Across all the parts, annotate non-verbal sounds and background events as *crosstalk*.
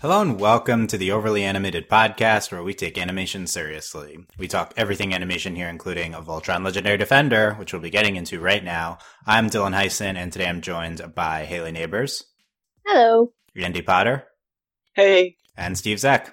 Hello and welcome to the Overly Animated Podcast, where we take animation seriously. We talk everything animation here, including a Voltron Legendary Defender, which we'll be getting into right now. I'm Dylan Heisen, and today I'm joined by Haley Neighbors. Hello. Randy Potter. Hey. And Steve Zeck.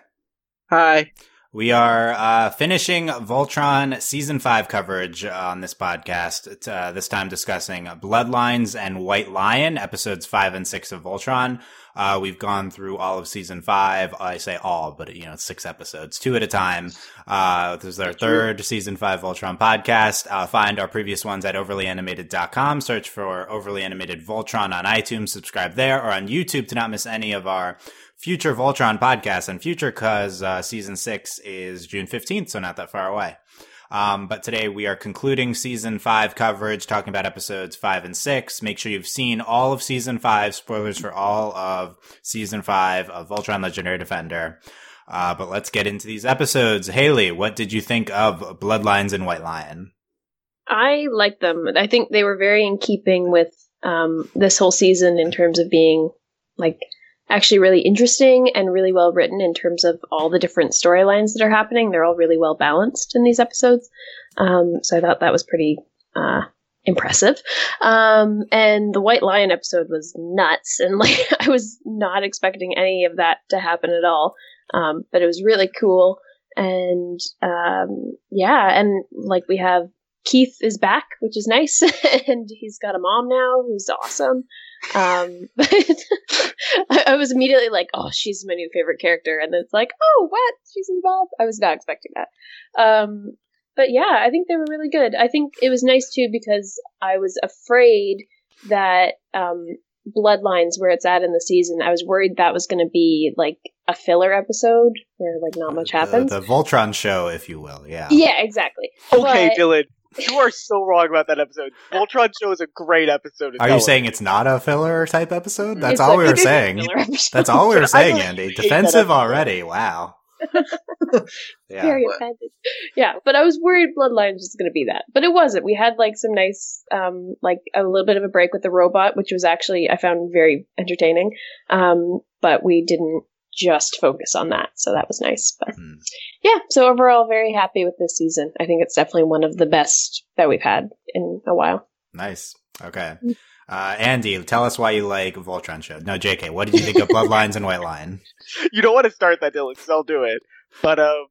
Hi. We are uh, finishing Voltron season five coverage on this podcast. Uh, this time discussing Bloodlines and White Lion, episodes five and six of Voltron. Uh, we've gone through all of season five. I say all, but you know, it's six episodes, two at a time. Uh, this is our third season five Voltron podcast. Uh, find our previous ones at overlyanimated.com. Search for Overly Animated Voltron on iTunes. Subscribe there or on YouTube to not miss any of our future Voltron podcast and future because uh, season six is June 15th, so not that far away. Um, but today we are concluding season five coverage, talking about episodes five and six. Make sure you've seen all of season five, spoilers for all of season five of Voltron Legendary Defender. Uh, but let's get into these episodes. Haley, what did you think of Bloodlines and White Lion? I liked them. I think they were very in keeping with um, this whole season in terms of being like actually really interesting and really well written in terms of all the different storylines that are happening. They're all really well balanced in these episodes. Um, so I thought that was pretty uh, impressive. Um, and the White Lion episode was nuts, and *laughs* like I was not expecting any of that to happen at all. Um, but it was really cool, and um, yeah, and like we have Keith is back, which is nice, *laughs* and he's got a mom now who's awesome. Um, *laughs* but I, I, was immediately like, "Oh, she's my new favorite character," and then it's like, "Oh, what? She's involved." I was not expecting that. Um, but yeah, I think they were really good. I think it was nice too because I was afraid that um, Bloodlines, where it's at in the season, I was worried that was going to be like a filler episode where like not much happens. The, the Voltron show, if you will. Yeah. Yeah, exactly. Okay, but, Dylan. You are so wrong about that episode. Voltron show is a great episode. Are you saying it's not a filler type episode? That's it's all like, we were saying. *laughs* That's all we were saying, Andy. Defensive already. Wow. *laughs* yeah. Very offended. Yeah, but I was worried Bloodlines was going to be that, but it wasn't. We had like some nice, um, like a little bit of a break with the robot, which was actually I found very entertaining. Um, but we didn't just focus on that. So that was nice. But mm. yeah, so overall, very happy with this season. I think it's definitely one of the best that we've had in a while. Nice. Okay. Uh, Andy, tell us why you like Voltron show. No, JK, what did you think of Bloodlines and White Lion? *laughs* You don't want to start that, Dylan, because I'll do it. But uh,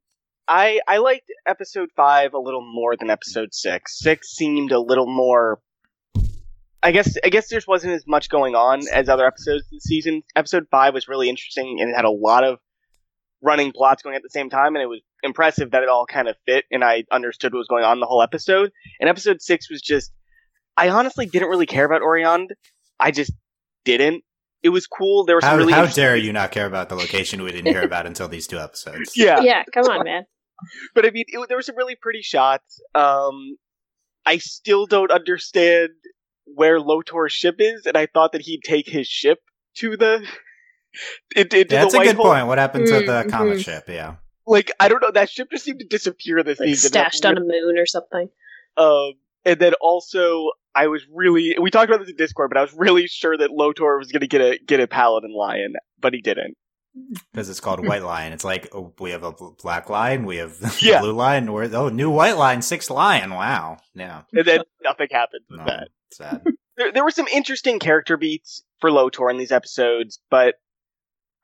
I I liked episode five a little more than episode six. Six seemed a little more I guess I guess there wasn't as much going on as other episodes of this season. Episode five was really interesting and it had a lot of running plots going at the same time, and it was impressive that it all kind of fit and I understood what was going on the whole episode. And episode six was just I honestly didn't really care about Oriande. I just didn't. It was cool. There was how, really how dare you not care about the location we didn't hear about until these two episodes? *laughs* Yeah, yeah. Come on, man. *laughs* But I mean, it, there were some really pretty shots. Um, I still don't understand where Lotor's ship is, and I thought that he'd take his ship to the. *laughs* Into, into That's a good hole. point. What happened to the mm-hmm. comet ship? Yeah. Like I don't know, that ship just seemed to disappear this like season. Stashed on a moon or something. Um, and then also I was really we talked about this in Discord, but I was really sure that Lotor was going to get a get a paladin lion, but he didn't because it's called White Lion. It's like oh, we have a black lion, we have *laughs* yeah. blue lion, or oh, new White Lion, sixth lion. Wow, yeah. And then nothing happened with no, that. Sad. *laughs* there, there were some interesting character beats for Lotor in these episodes, but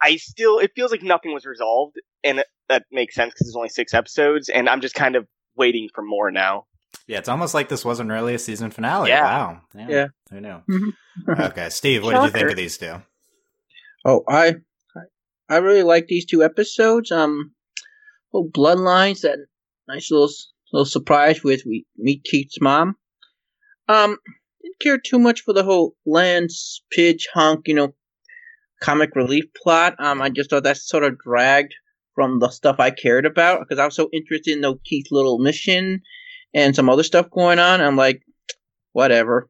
I still it feels like nothing was resolved, and that makes sense because there's only six episodes, and I'm just kind of waiting for more now. Yeah, it's almost like this wasn't really a season finale. Yeah. Wow. Yeah. yeah. Who knew? *laughs* Mm-hmm. okay, Steve, what Shocker. did you think of these two? Oh, I I really like these two episodes. Um, oh, Bloodlines, that nice little little surprise with we meet Keith's mom. Um, didn't care too much for the whole Lance Pidge Hunk, you know, comic relief plot. Um, I just thought that sort of dragged from the stuff I cared about because I was so interested in the Keith little mission and some other stuff going on. I'm like, whatever.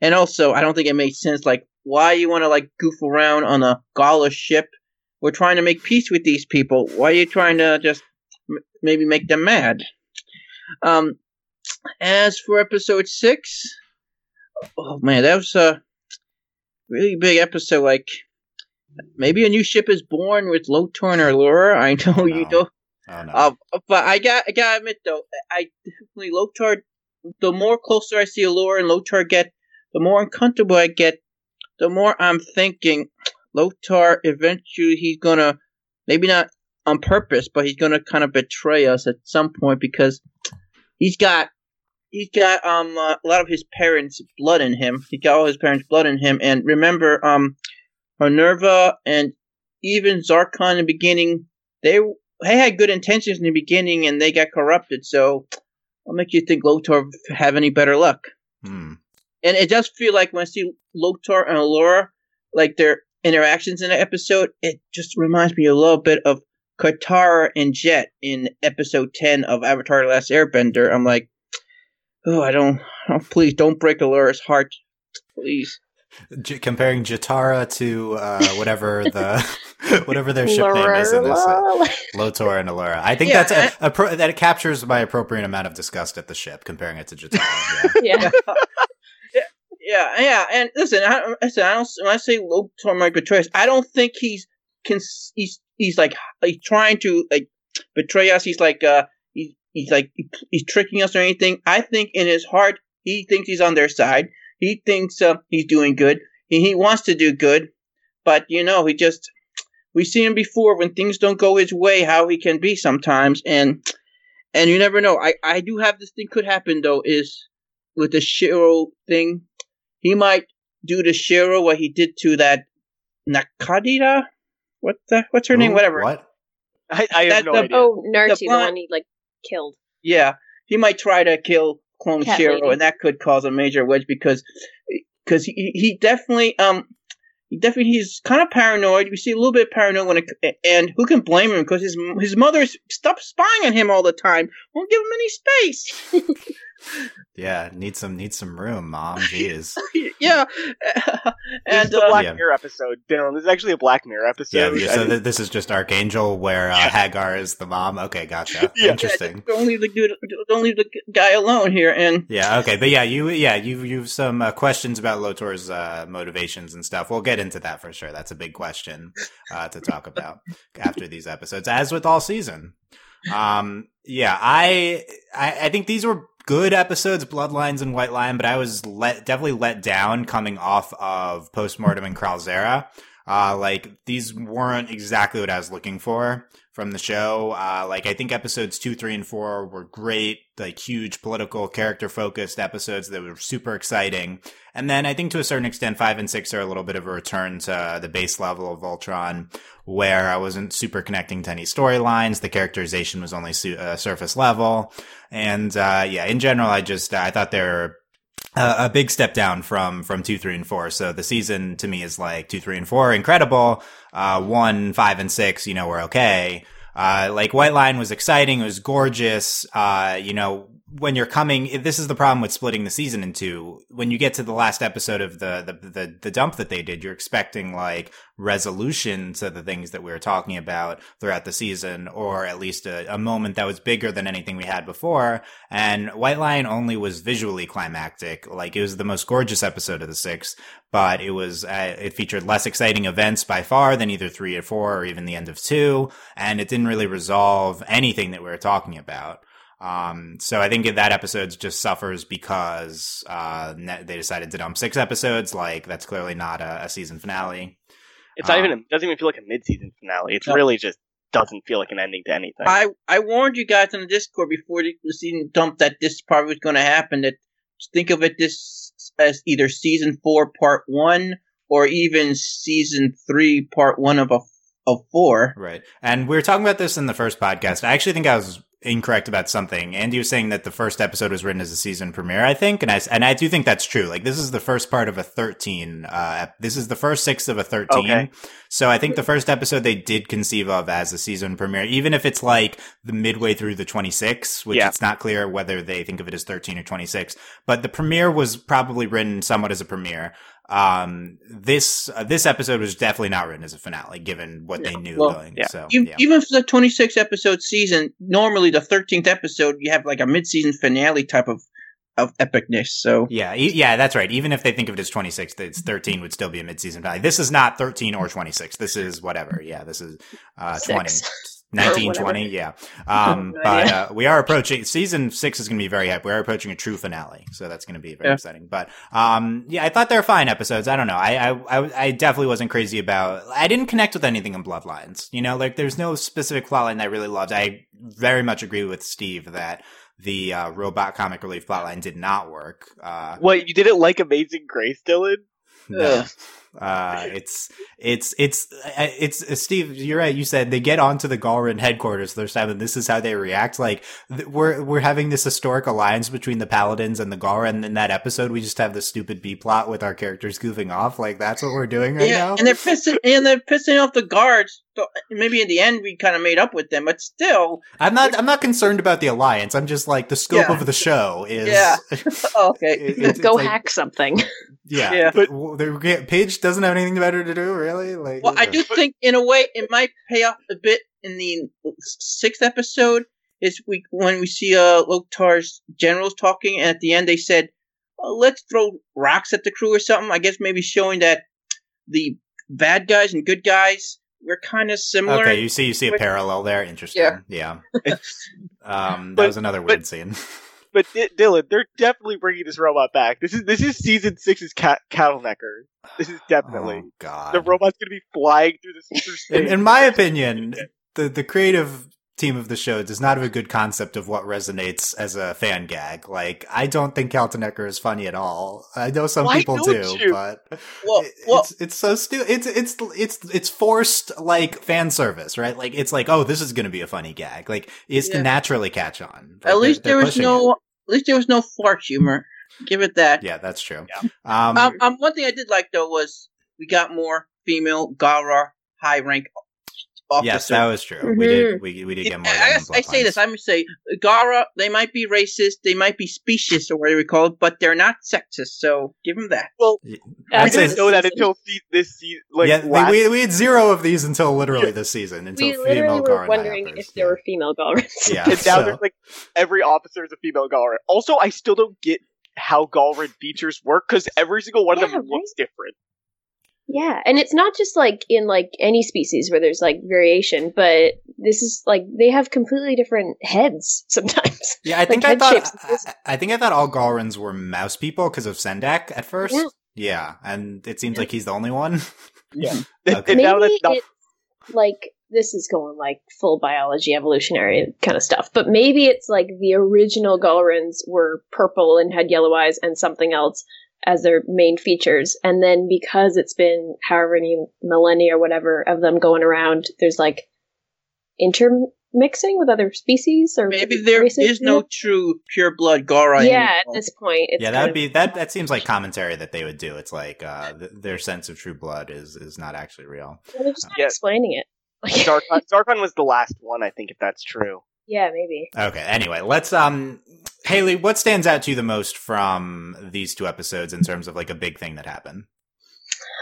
And also, I don't think it made sense. Like, why you want to like goof around on a Galra ship we're trying to make peace with these people. Why are you trying to just m- maybe make them mad? Um, as for episode six, oh man, that was a really big episode. Like, maybe a new ship is born with Lotor and Allura. *laughs* I know you don't. Oh no. Uh, but I got I gotta admit though, I definitely Lotor. The more closer I see Allura and Lotor get, the more uncomfortable I get. The more I'm thinking, Lotor eventually he's gonna maybe not on purpose, but he's gonna kind of betray us at some point because he's got he's got um uh, a lot of his parents' blood in him. He got all his parents' blood in him, and remember um, Minerva and even Zarkon in the beginning, they they had good intentions in the beginning and they got corrupted. So, what makes you think Lotor have any better luck? Hmm. And it does feel like when I see Lotor and Allura, like their interactions in the episode, it just reminds me a little bit of Katara and Jet in episode 10 of Avatar The Last Airbender. I'm like, oh, I don't, oh, please don't break Allura's heart. Please. J- comparing Jetara to uh, whatever the *laughs* whatever their ship name is in this uh, Lotor and Allura. I think Yeah, that's a, a pro- that captures my appropriate amount of disgust at the ship comparing it to Jetara. Yeah. *laughs* yeah. Yeah, yeah, and listen, I, listen, I don't. When I say Lotor might betray us, I don't think he's cons- he's he's like he's trying to like betray us. He's like uh he's he's like he's tricking us or anything. I think in his heart he thinks he's on their side. He thinks uh, he's doing good. He, he wants to do good, but you know he just we see him before when things don't go his way. How he can be sometimes, and and you never know. I I do have this thing could happen though is with the Shiro thing he might do to Shiro what he did to that Nakadira. What the? What's her name? Whatever. What? I, I have That- no the- idea. Oh, Narti, the blonde- one he like killed. Yeah, he might try to kill clone Cat Shiro, lady. and that could cause a major wedge because because he he definitely um. He definitely he's kind of paranoid. We see a little bit of paranoid when it, and who can blame him because his his mother stopped spying on him all the time. Won't give him any space. *laughs* Yeah, need some need some room, mom. Jeez. *laughs* yeah, *laughs* This and is the uh, Black Yeah. Mirror episode, Dylan. This is actually a Black Mirror episode. yeah, so th- this is just Arkangel, where uh, Yeah. Haggar is the mom. Okay, gotcha. *laughs* Yeah. Interesting. don't leave the dude, don't leave the guy alone here. And Yeah, okay, but yeah, you yeah you you've some uh, questions about Lotor's uh, motivations and stuff. We'll get into that for sure. That's a big question uh, to talk about after these episodes, as with all season. Um, yeah, I, I I think these were good episodes, Bloodlines and White Lion, but I was let definitely let down coming off of Postmortem and Kral Zera. Uh, like these weren't exactly what I was looking for from the show. Uh, like I think episodes two, three, and four were great, like huge political character focused episodes that were super exciting. And then I think to a certain extent, five and six are a little bit of a return to the base level of Voltron, where I wasn't super connecting to any storylines. The characterization was only su- uh, surface level. And, uh, yeah, in general, I just, I thought they were a, big step down from from two, three, and four. So the season to me is like two, three, and four, incredible. Uh, one, five, and six, you know, were okay. Uh, like White Lion was exciting. It was gorgeous. Uh, you know, when you're coming, this is the problem with splitting the season in two. When you get to the last episode of the, the, the, the dump that they did, you're expecting like resolution to the things that we were talking about throughout the season, or at least a, a moment that was bigger than anything we had before. And White Lion only was visually climactic. Like it was the most gorgeous episode of the six, but it was, uh, it featured less exciting events by far than either three or four or even the end of two. And it didn't really resolve anything that we were talking about. Um, so I think that episode just suffers because, uh, ne- they decided to dump six episodes. Like that's clearly not a, a season finale. it's not um, even. It doesn't even feel like a mid-season finale. It No. really just doesn't feel like an ending to anything. I I warned you guys on the Discord before the the season dump that this probably was going to happen. That think of it this as either season four part one or even season three part one of a of four. Right. And we were talking about this in the first podcast. I actually think I was incorrect about something. Andy was saying that the first episode was written as a season premiere, I think. And I, and I do think that's true. Like this is the first part of a 13, uh, this is the first six of a 13. Okay. So I think the first episode they did conceive of as a season premiere, even if it's like the midway through the 26, which Yeah. it's not clear whether they think of it as 13 or 26, but the premiere was probably written somewhat as a premiere um, this uh, this episode was definitely not written as a finale, given what yeah. they knew well, going. Yeah. So yeah. even for the twenty six episode season, normally the thirteenth episode you have like a mid season finale type of of epicness. So yeah, e- yeah, that's right. Even if they think of it as twenty six, it's thirteen would still be a mid season finale. This is not thirteen or twenty six. This is whatever. Yeah, this is uh, twenty. *laughs* 1920 yeah. *laughs* Um but uh, we are approaching season six is going to be very hype. We are approaching a true finale so that's going to be very yeah. exciting. But um yeah i thought they were fine episodes. I don't know. I, I i definitely wasn't crazy about i didn't connect with anything in bloodlines you know? Like there's no specific plotline that i really loved. I very much agree with steve that the uh, robot comic relief plotline did not work uh what you didn't like amazing grace dylan? No. Ugh. Uh, it's it's it's it's uh, Steve. You're right. You said they get onto the Galran headquarters first time, and this is how they react. Like th- we're we're having this historic alliance between the Paladins and the Galran. And in that episode, we just have the stupid B plot with our characters goofing off. Like that's what we're doing right yeah, now. and they're pissing and they're pissing off the guards. So maybe in the end we kind of made up with them, but still, I'm not I'm not concerned about the alliance. I'm just like the scope Yeah. of the show is. Yeah. *laughs* *laughs* okay. it- it's- Go it's like- hack something. Yeah, Yeah. but the Pidge doesn't have anything better to do, really. Like, Well, I do think in a way it might pay off a bit in the sixth episode. Is we when we see uh Lotor's generals talking, and at the end they said, oh, "Let's throw rocks at the crew or something." I guess maybe showing that the bad guys and good guys we're kind of similar. Okay, you see, you see a parallel there. Interesting. Yeah. Yeah. *laughs* um, that But- was another but- weird scene. *laughs* But D- Dylan, they're definitely bringing this robot back. This is this is season six's cat Kaltenecker. This is definitely Oh God. the robot's gonna be flying through this through in, in my opinion, the the creative team of the show does not have a good concept of what resonates as a fan gag. Like, I don't think Kaltenecker is funny at all. I know some Why people don't you? but Well, well, it's it's so stupid. It's it's it's it's forced like fan service, right? Like it's like, oh, this is going to be a funny gag. Like it's to naturally catch on. Like, at least there was no. it. At least there was no fart humor. Give it that. Yeah, that's true. Yeah. Um, Um, um, one thing I did like though was we got more female Galra high rank officers. yes, that was true. We did. Mm-hmm. We we did get more. I, than I, I say this. I'm gonna say Galra. They might be racist. They might be specious or whatever we call it, but they're not sexist. So give them that. well, I'd we didn't know that until se- this season. Like yeah, last- we, we had zero of these until literally this season. Until we female literally were Garan wondering High if Uppers. there were female Galrins. *laughs* Yeah, *laughs* and now so- there's like every officer is a female Galran. Also, I still don't get how Galran features work because every single one of them right? looks different. Yeah, and it's not just like in like any species where there's like variation, but this is like they have completely different heads *laughs* sometimes. yeah, I think I thought. I, I think I thought all Galrans were mouse people because of Sendak at first. Yeah. Yeah, and it seems like he's the only one. *laughs* Yeah. Okay. *laughs* Maybe that's not it's like this is going like full biology evolutionary kind of stuff, but maybe it's like the original Galrins were purple and had yellow eyes and something else as their main features, and then because it's been however many millennia or whatever of them going around, there's like intermixing with other species or Maybe there races, is no true pure blood Galra. yeah at this point it's yeah, that'd be that. That seems like commentary that they would do. It's like uh, th- their sense of true blood is is not actually real. well, they're just not Yeah. explaining it like, Zarkon. Zarkon *laughs* was the last one, I think, if that's true. yeah maybe Okay. Anyway, let's um, Haley, what stands out to you the most from these two episodes in terms of like a big thing that happened?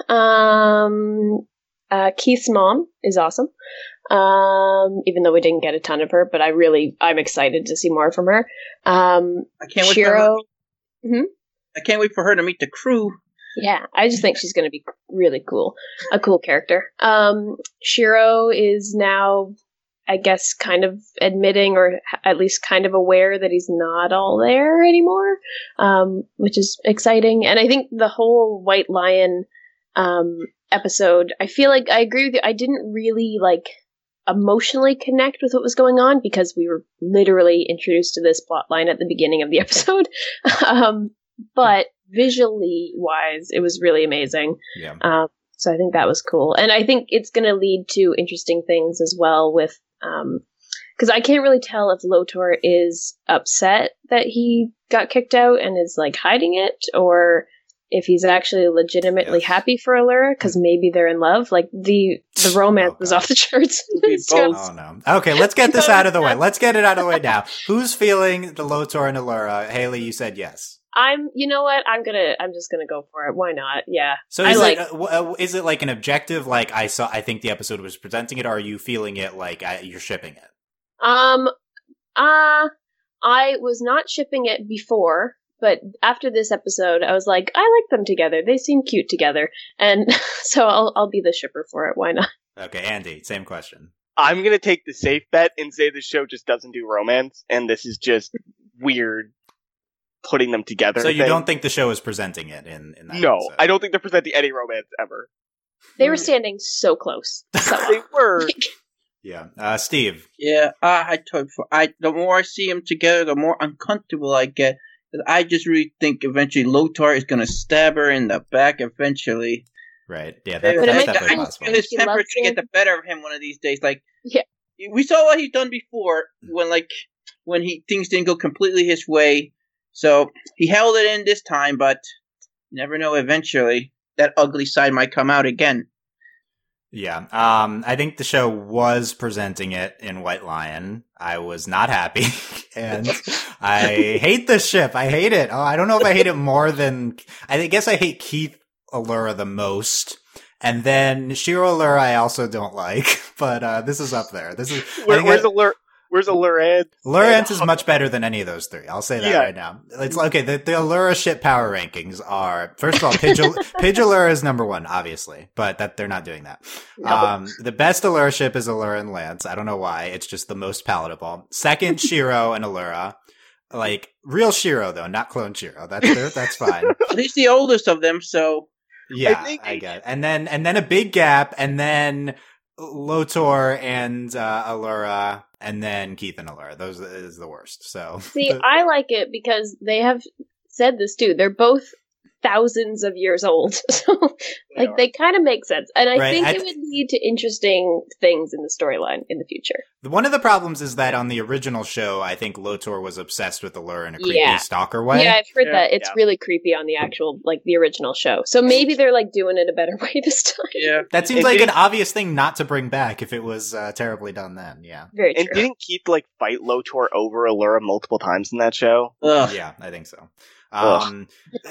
Um, uh, Keith's mom is awesome. Um, even though we didn't get a ton of her, but I really, I'm excited to see more from her. Um, I can't wait. For her, Shiro, I can't wait for her to meet the crew. yeah, I just think she's going to be really cool, a cool character. Um, Shiro is now, I guess, kind of admitting or at least kind of aware that he's not all there anymore, um, which is exciting. And I think the whole White Lion um, episode, I feel like I agree with you. I didn't really like emotionally connect with what was going on because we were literally introduced to this plot line at the beginning of the *laughs* episode. um, but visually wise, it was really amazing. Yeah. Um, so I think that was cool, and I think it's going to lead to interesting things as well. With Um, because I can't really tell if Lotor is upset that he got kicked out and is like hiding it, or if he's actually legitimately Yes. happy for Allura because maybe they're in love. Like the the romance Oh, was off the charts. Could be both. Oh no. Okay, let's get this *laughs* out of the way. Let's get it out of the way now. Who's feeling the Lotor and Allura? Haley, you said yes. I'm. You know what? I'm gonna. I'm just gonna go for it. Why not? Yeah. So I is like- it uh, w- uh, is it like an objective? Like I saw, I think the episode was presenting it. Or are you feeling it like I, you're shipping it? Um, uh, I was not shipping it before but after this episode, I was like, I like them together. They seem cute together, and *laughs* so I'll I'll be the shipper for it. Why not? Okay, Andy, same question. I'm gonna take the safe bet and say the show just doesn't do romance, and this is just weird putting them together. So you thing. don't think the show is presenting it in, in that No, episode? I don't think they're presenting any romance ever. They were standing so close. *laughs* So They were. Yeah. Uh, Steve. Yeah, uh, I told before. I the more I see them together, the more uncomfortable I get. I just really think eventually Lotor is gonna stab her in the back eventually. Right. Yeah, that, But that's it might- definitely I just possible. His He temper loves to get the better of him one of these days. Like, Yeah. we saw what he's done before when like when he things didn't go completely his way. So he held it in this time, but you never know. Eventually, that ugly side might come out again. Yeah. Um, I think the show was presenting it in White Lion. I was not happy. *laughs* and I hate this ship. I hate it. Oh, I don't know if I hate it more than, I guess I hate Keith Allura the most. And then Shiro Allura I also don't like, *laughs* but, uh, this is up there. This is, Where, where's I- Allure? Where's Allure? Allurance is *laughs* much better than any of those three. I'll say that Yeah. right now. It's okay. The, the Allura ship power rankings are first of all, Pidge, *laughs* Pidge Allura is number one, obviously, but that they're not doing that. No. Um, the best Allura ship is Allura and Lance. I don't know why. It's just the most palatable. Second, *laughs* Shiro and Allura. Like real Shiro though, not clone Shiro. That's that's fine. He's the oldest of them, so Yeah, I, think- get. It. And then and then a big gap, and then Lotor and uh, Allura, and then Keith and Allura. Those is the worst. So See, *laughs* I like it because they have said this too. They're both thousands of years old. *laughs* So, like, they kind of make sense. And I Right, think I it would lead to interesting things in the storyline in the future. One of the problems is that on the original show, I think Lotor was obsessed with Allura in a creepy Yeah. stalker way. Yeah, I've heard Yeah. that. It's Yeah. really creepy on the actual, like, the original show. So maybe they're, like, doing it a better *laughs* way this time. yeah. That seems And like an didn't- obvious thing not to bring back if it was uh, terribly done then. Yeah. Very And true. didn't Keith like fight Lotor over Allura multiple times in that show? Ugh. Yeah, I think so. Ugh. Um,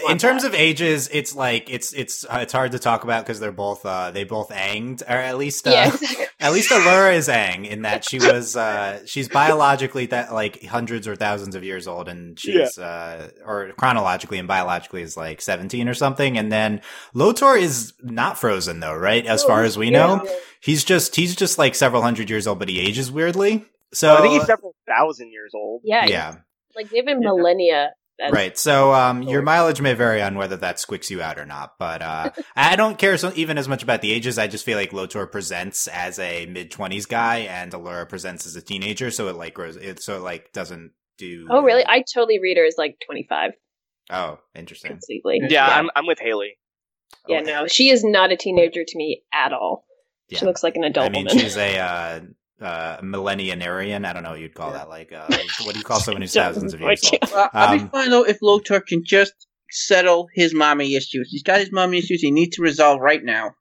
in terms of ages, it's like it's it's uh, it's hard to talk about because they're both uh, they both anged, or at least uh, yeah, exactly. *laughs* At least Allura is ang in that she was uh she's biologically that like hundreds or thousands of years old and she's uh or chronologically and biologically is like 17 or something and then Lotor is not frozen though, right? As far as we know. He's just he's just like several hundred years old but he ages weirdly. So I think he's several thousand years old. Yeah, yeah. like they've been Yeah. millennia. As- Right. So um your mileage may vary on whether that squicks you out or not, but uh *laughs* I don't care so even as much about the ages. I just feel like Lotor presents as a mid 20s guy and Allura presents as a teenager, so it like grows it so it like doesn't do Oh, really? I totally read her as like 25 Oh, interesting. completely. Yeah, I'm I'm with Haley. Yeah, Okay. no, she is not a teenager to me at all. Yeah. She looks like an adult I mean, woman. she's a uh uh millennianarian. I don't know what you'd call that. Like uh what do you call someone who's *laughs* thousands of years old? Well, I'd Um, be fine though if Lotor can just settle his mommy issues. He's got his mommy issues he needs to resolve right now.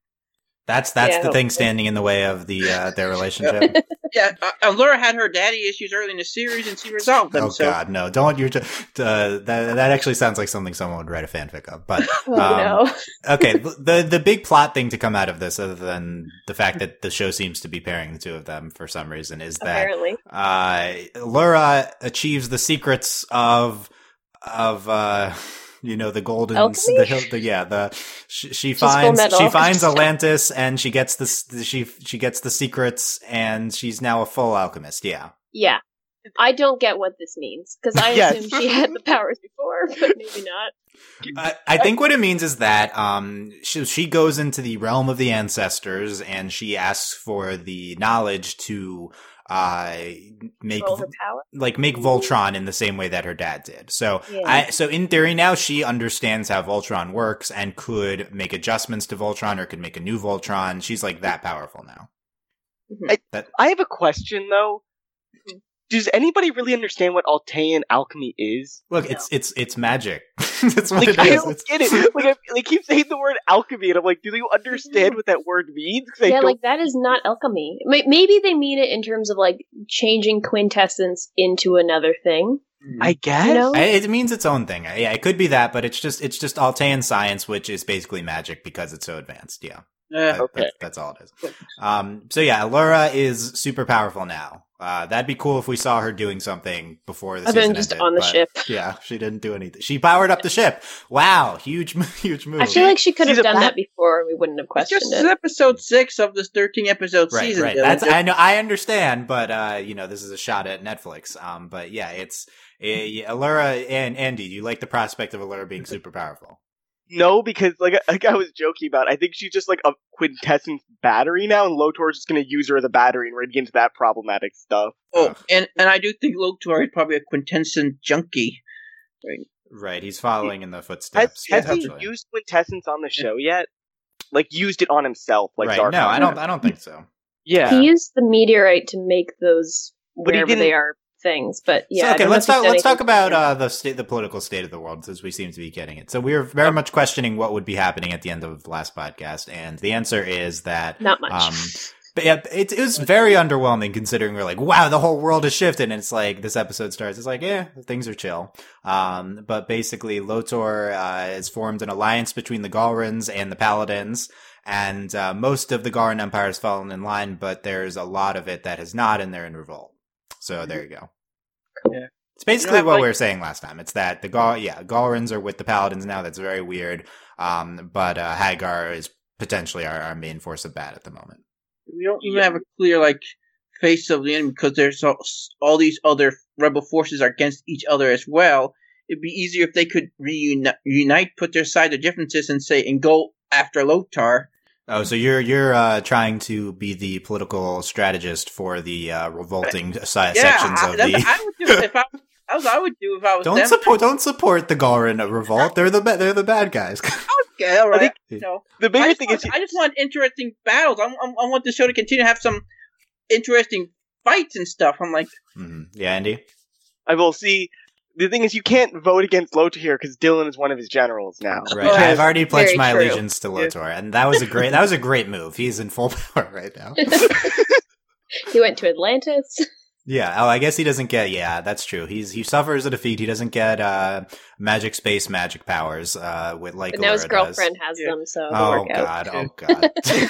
That's that's Yeah, the thing standing in the way of the uh their relationship. *laughs* Yeah, uh, Allura had her daddy issues early in the series and she resolved them. oh so god, no. Don't you uh, that that actually sounds like something someone would write a fanfic of. But *laughs* oh, um, no. *laughs* okay, the the big plot thing to come out of this, other than the fact that the show seems to be pairing the two of them for some reason, is that Apparently. uh, Laura achieves the secrets of of uh, you know the golden Alchemy? the hill the yeah the she, she finds she finds *laughs* Atlantis and she gets this she she gets the secrets and she's now a full alchemist. Yeah. Yeah. I don't get what this means because I *laughs* Yes. assumed she had the powers before, *laughs* but maybe not. I, I think what it means is that um she, she goes into the realm of the ancestors and she asks for the knowledge to uh make power. like make Voltron in the same way that her dad did. So Yeah. I so in theory now she understands how Voltron works and could make adjustments to Voltron or could make a new Voltron. She's like that powerful now. I have a question though. Does anybody really understand what Altean alchemy is? Look, it's it's it's magic. *laughs* That's what Like, it I is. don't It's- get it. *laughs* Like, I, they keep saying the word alchemy, and I'm like, do they understand what that word means? Yeah, don't- like that is not alchemy. Maybe they mean it in terms of like changing quintessence into another thing. I guess. You know? I- It means its own thing. Yeah, it could be that, but it's just it's just Altean science, which is basically magic because it's so advanced. Yeah, Uh, That- Okay. that's, that's all it is. Um, so yeah, Allura is super powerful now. Uh, that'd be cool if we saw her doing something before the Other season than just ended, on the ship. Yeah, she didn't do anything. She powered up the ship. Wow, huge, *laughs* huge move. I feel like she could have done bat- that before. and We wouldn't have It's questioned just it. episode six of this thirteen episode right, season. right. That's Just- I know. I understand, but uh, you know, this is a shot at Netflix. Um, but yeah, it's uh, Allura and Andy. Do you like the prospect of Allura being super powerful? No, because like *laughs* like I was joking about, I think she's just like a quintessence battery now, and Lotor's just gonna use her as a battery and ready to get into that problematic stuff. oh, and and I do think Lotor is probably a quintessence junkie. Right, he's following in the Has, footsteps. has he used quintessence on the show yet? Like used it on himself, like right? Dark No, I don't. I don't think so. Yeah, He used the meteorite to make those But he wherever didn't- they are things. But yeah, so, okay, let's talk. Let's talk about uh, the state, the political state of the world, since we seem to be getting it. So we were very much questioning what would be happening at the end of the last podcast, and the answer is that not much. Um, but yeah, it, it was very underwhelming considering we're like, wow, the whole world has shifted. And it's like, this episode starts, it's like, yeah, things are chill. Um, but basically, Lotor, uh, has formed an alliance between the Galrans and the Paladins. And, uh, most of the Galran Empire has fallen in line, but there's a lot of it that has not, and they're in revolt. So there you go. Yeah. It's basically what like- we were saying last time. It's that the Gal, yeah, Galrans are with the Paladins now. That's very weird. Um, but, uh, Hagar is potentially our, our main force of bad at the moment. We don't even have a clear like face of the enemy because there's all, all these other rebel forces are against each other as well. It'd be easier if they could reunite, unite, put their side of differences, and say and go after Lotor. Oh, so you're you're uh, trying to be the political strategist for the uh, revolting si- Yeah, sections of that's the. what I would do if I. *laughs* That's what I would do if I was Don't them. support don't support the Galran revolt. They're the they're the bad guys. *laughs* Okay, all *laughs* I right. think- you know, the I bigger thing want, is I just want interesting battles. I, I, I want the show to continue to have some interesting fights and stuff. I'm like, Mhm. Yeah, Andy. I will see. The thing is, you can't vote against Lotor here because Dylan is one of his generals now. Right, Oh, I've already pledged my true. allegiance to Lotor, and that was a great that was a great move. He's in full *laughs* power right now. *laughs* he went to Atlantis. *laughs* Yeah. Oh, I guess he doesn't get. Yeah, that's true. He's he suffers a defeat. He doesn't get uh magic space magic powers. Uh, with like but now his Allura does. girlfriend has Yeah. them, so Oh work out. god! Oh god! *laughs*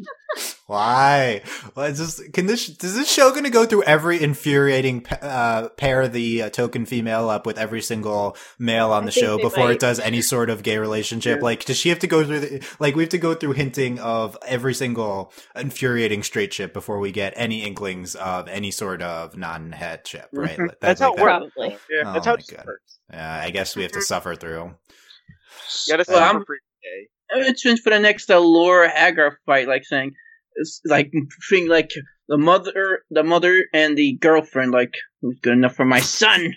*laughs* Why? Well, it's just, can this is this show going to go through every infuriating uh, pair the uh, token female up with every single male on the show before might. it does any sort of gay relationship? Yeah. Like, does she have to go through the, like we have to go through hinting of every single infuriating straight ship before we get any inklings of any sort of non-het ship? Right? Mhm. That- That's how like it that- Probably. Yeah, Oh that's how it works. Yeah, I guess we have to suffer through. Yeah, gotta Well, suffer I'm- for gay. it's for the next uh, Laura Haggar fight, like saying, it's like thing like the mother, the mother and the girlfriend, like who's good enough for my son.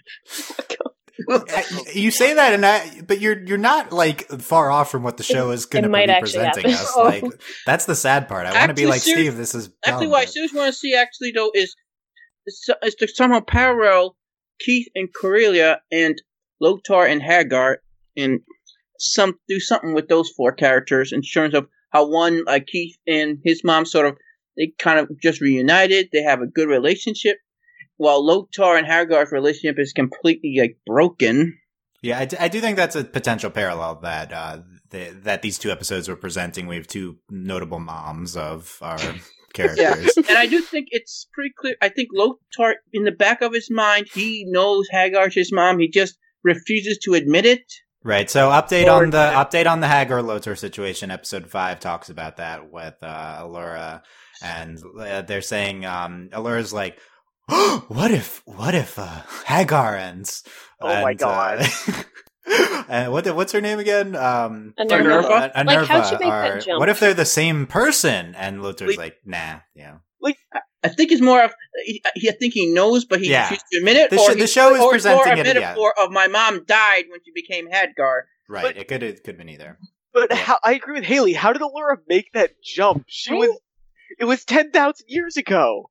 I- *laughs* you say that, and I, but you're you're not like far off from what the show is going to be presenting happen. us. Like that's the sad part. I want to be like Steve. This is Actually, dumb, what I but- seriously want to see actually though is is, to somehow parallel Keith and Krolia and Lotor and Haggar and some do something with those four characters in terms of how one like Keith and his mom sort of they kind of just reunited. They have a good relationship, while Lotor and Haggar's relationship is completely like broken. Yeah, I, d- I do think that's a potential parallel that uh, that these two episodes were presenting. We have two notable moms of our characters. and I do think it's pretty clear. I think Lotor, in the back of his mind, he knows Haggar's his mom. He just refuses to admit it. Right. So update Or- on the update on the Haggar Lotor situation. Episode five talks about that with uh, Allura, and uh, they're saying um, Allura's like, *gasps* "What if? What if uh, Haggar ends?" Oh my And, God. *laughs* *laughs* Uh, what the- what's her name again? Um, Minerva. Minerva? Uh, Like, how'd she Minerva make that jump? What if they're the same person? And Lotor's Wait. like, "Nah, yeah." I think it's more of he, he- I think he knows, but he Yeah. refuses to admit it. The or sh- he- the show is or, presenting or a it, yeah. metaphor of my mom died when she became Haggar. Right. But- it could it could have been either. But Yeah. how, I agree with Haley. How did Allura make that jump? She I- was. It was ten thousand years ago.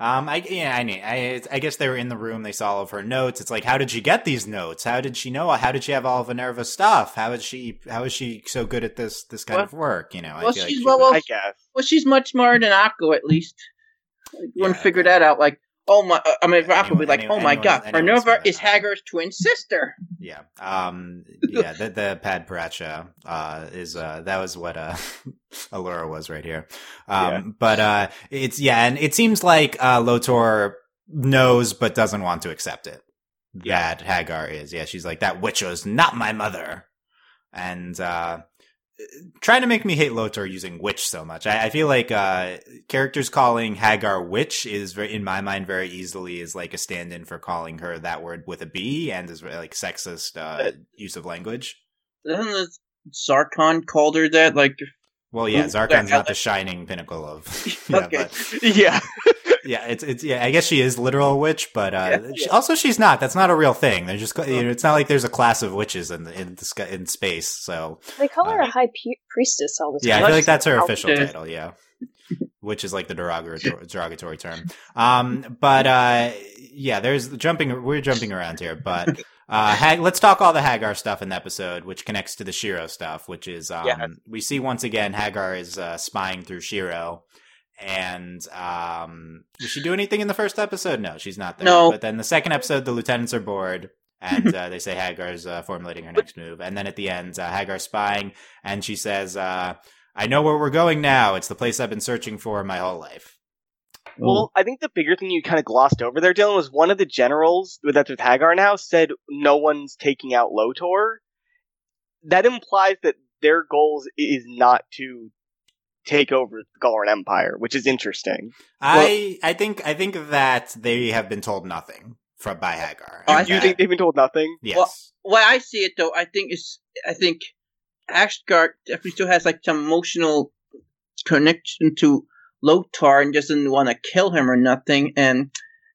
Um, I yeah, I mean, I I guess they were in the room. They saw all of her notes. It's like, how did she get these notes? How did she know? How did she have all of Minerva's stuff? How is she? How is she so good at this this kind Well- of work? You know, I well, feel like she's- she well, well, I guess. Well, she's much smarter than Akko, at least. Like, you wouldn't Yeah, figure okay. that out. Like, oh my, uh, I mean, Rock will be like, anyone- oh my god, Minerva is. Haggar's twin sister. Yeah. Um yeah, the the Pad Paracha uh is uh that was what uh *laughs* Allura was right here. Um Yeah. but uh it's yeah, and it seems like uh Lotor knows but doesn't want to accept it. That Haggar is. Yeah, she's like that witch was not my mother. And uh trying to make me hate Lotor using witch so much. I, I feel like uh characters calling Haggar witch is very in my mind very easily is like a stand-in for calling her that word with a B and is like sexist uh, use of language. Isn't the Zarkon called her that? Like, Well, yeah, Zarkon's not the shining pinnacle of. *laughs* yeah, Okay. *laughs* Yeah. Yeah, it's it's yeah. I guess she is literal witch, but uh, Yeah. she- also she's not. That's not a real thing. They're just you know, it's not like there's a class of witches in the, in the in space. So They call her Uh, a high pu- priestess all the time. Yeah, I feel like that's her official title. Yeah, which is like the derogatory, derogatory term. Um, but uh, yeah, there's jumping. We're jumping around here, but uh, Hag- let's talk all the Haggar stuff in the episode, which connects to the Shiro stuff. Which is um, Yes. we see once again Haggar is uh, spying through Shiro. And um, does she do anything in the first episode? No, she's not there. No. But then the second episode, the lieutenants are bored, and uh, they say Haggar's uh, formulating her next move. And then at the end, uh, Haggar's spying, and she says, uh, I know where we're going now. It's the place I've been searching for my whole life. Well, I think the bigger thing you kind of glossed over there, Dylan, was one of the generals that's with Haggar now said no one's taking out Lotor. That implies that their goals is not to take over the Galran Empire, which is interesting. I I think I think that they have been told nothing from by Haggar. Oh, you that- think they've been told nothing? Yes. Well- Well, I see it though, I think it's, I think Ashgard definitely still has like some emotional connection to Lotor and doesn't want to kill him or nothing. And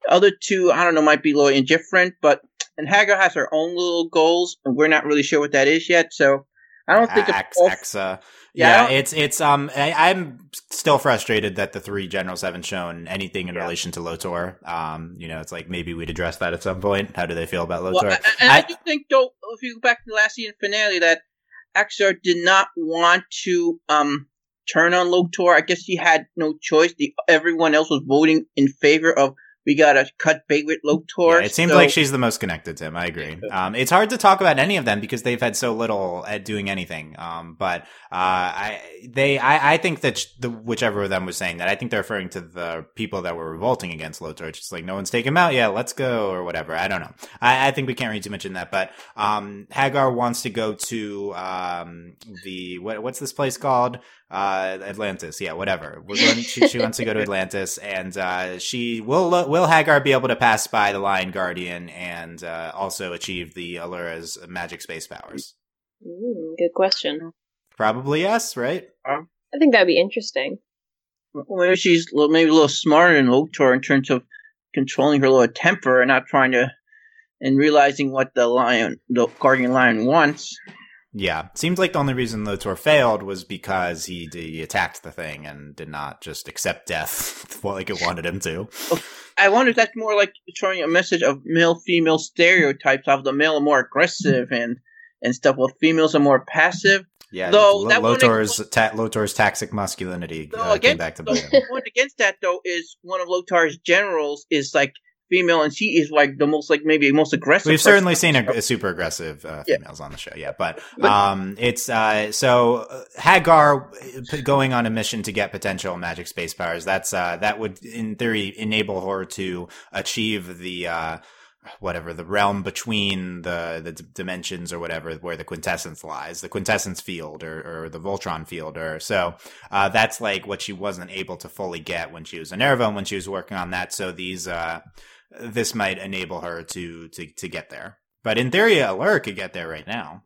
other two, I don't know, might be a little indifferent, but and Haggar has her own little goals, and we're not really sure what that is yet. So I don't think it's Ax, all- Acxa. Yeah, Yeah, it's it's um I, I'm still frustrated that the three generals haven't shown anything in Yeah. relation to Lotor. Um, you know, it's like maybe we'd address that at some point. How do they feel about Lotor? Well, I- I- and I, think though, if you go back to the last season finale, that Acxa did not want to um turn on Lotor. I guess he had no choice. The everyone else was voting in favor of we gotta cut bait with Lotor. Yeah, it seems so- like she's the most connected to him. I agree. Um, it's hard to talk about any of them because they've had so little at doing anything. Um, but uh, I they I, I think that sh- the whichever of them was saying that I think they're referring to the people that were revolting against Lotor. It's just like no one's taken him out yet. Let's go or whatever. I don't know. I, I think we can't read too much in that. But um, Haggar wants to go to um, the what, what's this place called? Uh Atlantis yeah whatever we're going she, she wants to go to Atlantis and uh she will will Haggar be able to pass by the Lion Guardian and uh also achieve the Allura's magic space powers Mm, good question. probably yes right I think that'd be interesting. Well, maybe she's a little- maybe a little smarter than Lotor in terms of controlling her little temper and not trying to and realizing what the lion, the guardian lion wants. Yeah. Seems like the only reason Lotor failed was because he, he attacked the thing and did not just accept death *laughs* like it wanted him to. I wonder if that's more like showing a message of male female stereotypes of the male are more aggressive and and stuff, while females are more passive. yeah Though, wouldn't- Lotor's ta- Lotor's toxic masculinity uh, came back to bite him. point against that though is one of Lotor's generals is like female, and she is like the most like maybe the most aggressive. We've certainly seen a, a super aggressive uh, Yeah. females on the show, yeah. But, But- um, it's uh, so uh, Haggar uh, going on a mission to get potential magic space powers. That's uh, that would, in theory, enable her to achieve the uh, whatever the realm between the the d- dimensions or whatever where the quintessence lies, the quintessence field or, or the Voltron field, or so. Uh, that's like what she wasn't able to fully get when she was Honerva and when she was working on that. So these uh, this might enable her to to to get there. But in theory, Allura could get there right now.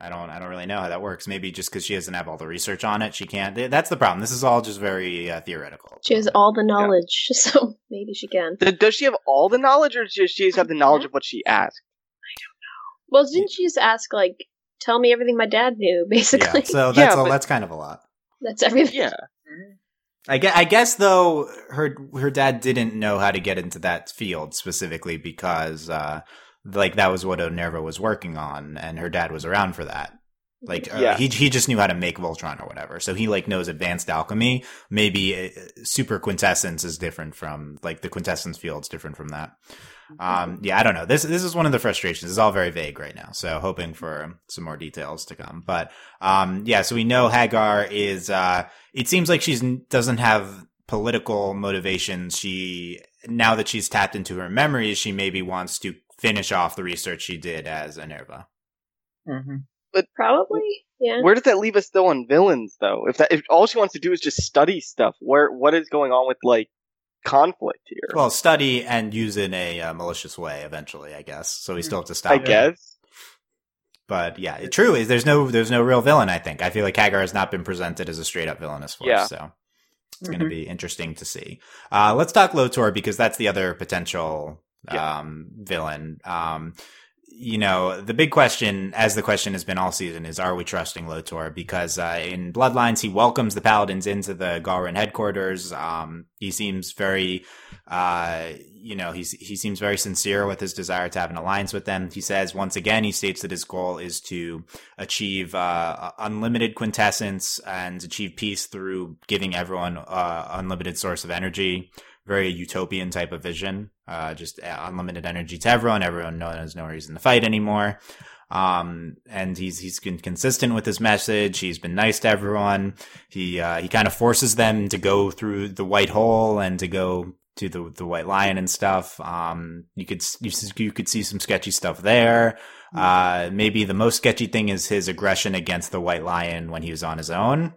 I don't I don't really know how that works. Maybe just because she doesn't have all the research on it, she can't. That's the problem. This is all just very uh, theoretical. She has all the knowledge, *laughs* so maybe she can. Does she have all the knowledge, or does she just have the knowledge of what she asked? I don't know. Well, didn't she just ask like, "Tell me everything my dad knew"? *laughs* Basically, Yeah, so that's all, but- that's kind of a lot. that's everything. Yeah. *laughs* I guess, I guess though her her dad didn't know how to get into that field specifically because uh like that was what Honerva was working on and her dad was around for that. Like uh, he he just knew how to make Voltron or whatever. So he like knows advanced alchemy. Maybe uh, super quintessence is different from like the quintessence field's different from that. Um, yeah, I don't know. This this is one of the frustrations. It's all very vague right now. So hoping for some more details to come. But um, yeah, so we know Haggar is. Uh, it seems like she's doesn't have political motivations. She now that she's tapped into her memories, she maybe wants to finish off the research she did as Honerva. hmm But Probably, yeah. Where does that leave us though on villains though? If that if all she wants to do is just study stuff, where what is going on with like conflict here? Well, study and use in a uh, malicious way eventually, I guess. So we still have to stop. I it. guess. But yeah, it, true is there's no there's no real villain. I think I feel like Haggar has not been presented as a straight up villainous force. Yeah. So it's going to be interesting to see. Uh, let's talk Lotor because that's the other potential Yeah. um, villain. Um, you know, the big question, as the question has been all season, is are we trusting Lotor? Because uh, in Bloodlines, he welcomes the Paladins into the Galran headquarters. Um, he seems very, uh, you know, he's he seems very sincere with his desire to have an alliance with them. He says once again, he states that his goal is to achieve uh, unlimited quintessence and achieve peace through giving everyone uh, unlimited source of energy. Very utopian type of vision. Uh, just uh, unlimited energy to everyone. Everyone knows no reason to fight anymore. Um, and he's he's been consistent with his message. He's been nice to everyone. He uh, he kind of forces them to go through the white hole and to go to the the white lion and stuff. Um, you could you, you could see some sketchy stuff there. Uh, maybe the most sketchy thing is his aggression against the white lion when he was on his own.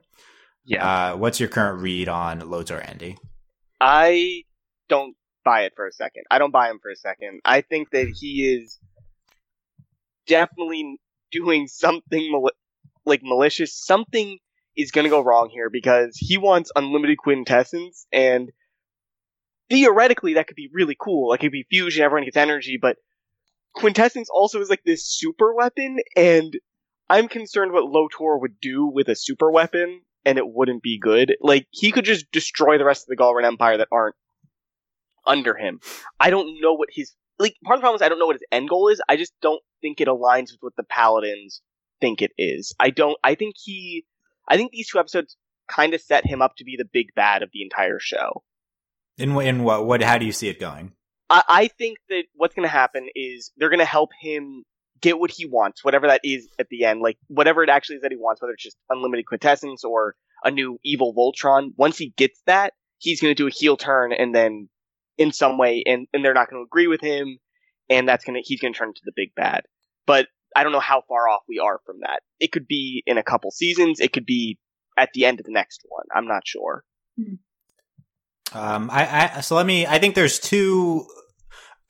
Yeah. Uh, what's your current read on Lotor, Andy? I don't buy it for a second. I don't buy him for a second. I think that he is definitely doing something mali- like malicious. Something is going to go wrong here because he wants unlimited quintessence, and theoretically that could be really cool. Like it could be fusion, everyone gets energy, but quintessence also is like this super weapon, and I'm concerned what Lotor would do with a super weapon, and it wouldn't be good. Like he could just destroy the rest of the Galran Empire that aren't under him. I don't know what his like. Part of the problem is I don't know what his end goal is. I just don't think it aligns with what the Paladins think it is. I don't. I think he. I think these two episodes kind of set him up to be the big bad of the entire show. In wh- in what what? How do you see it going? I, I think that what's going to happen is they're going to help him get what he wants, whatever that is at the end, like whatever it actually is that he wants, whether it's just unlimited quintessence or a new evil Voltron. Once he gets that, he's going to do a heel turn and then in some way, and, and they're not going to agree with him, and that's going to he's going to turn into the big bad. But I don't know how far off we are from that. It could be in a couple seasons. It could be at the end of the next one. I'm not sure. Um, I, I so let me. I think there's two.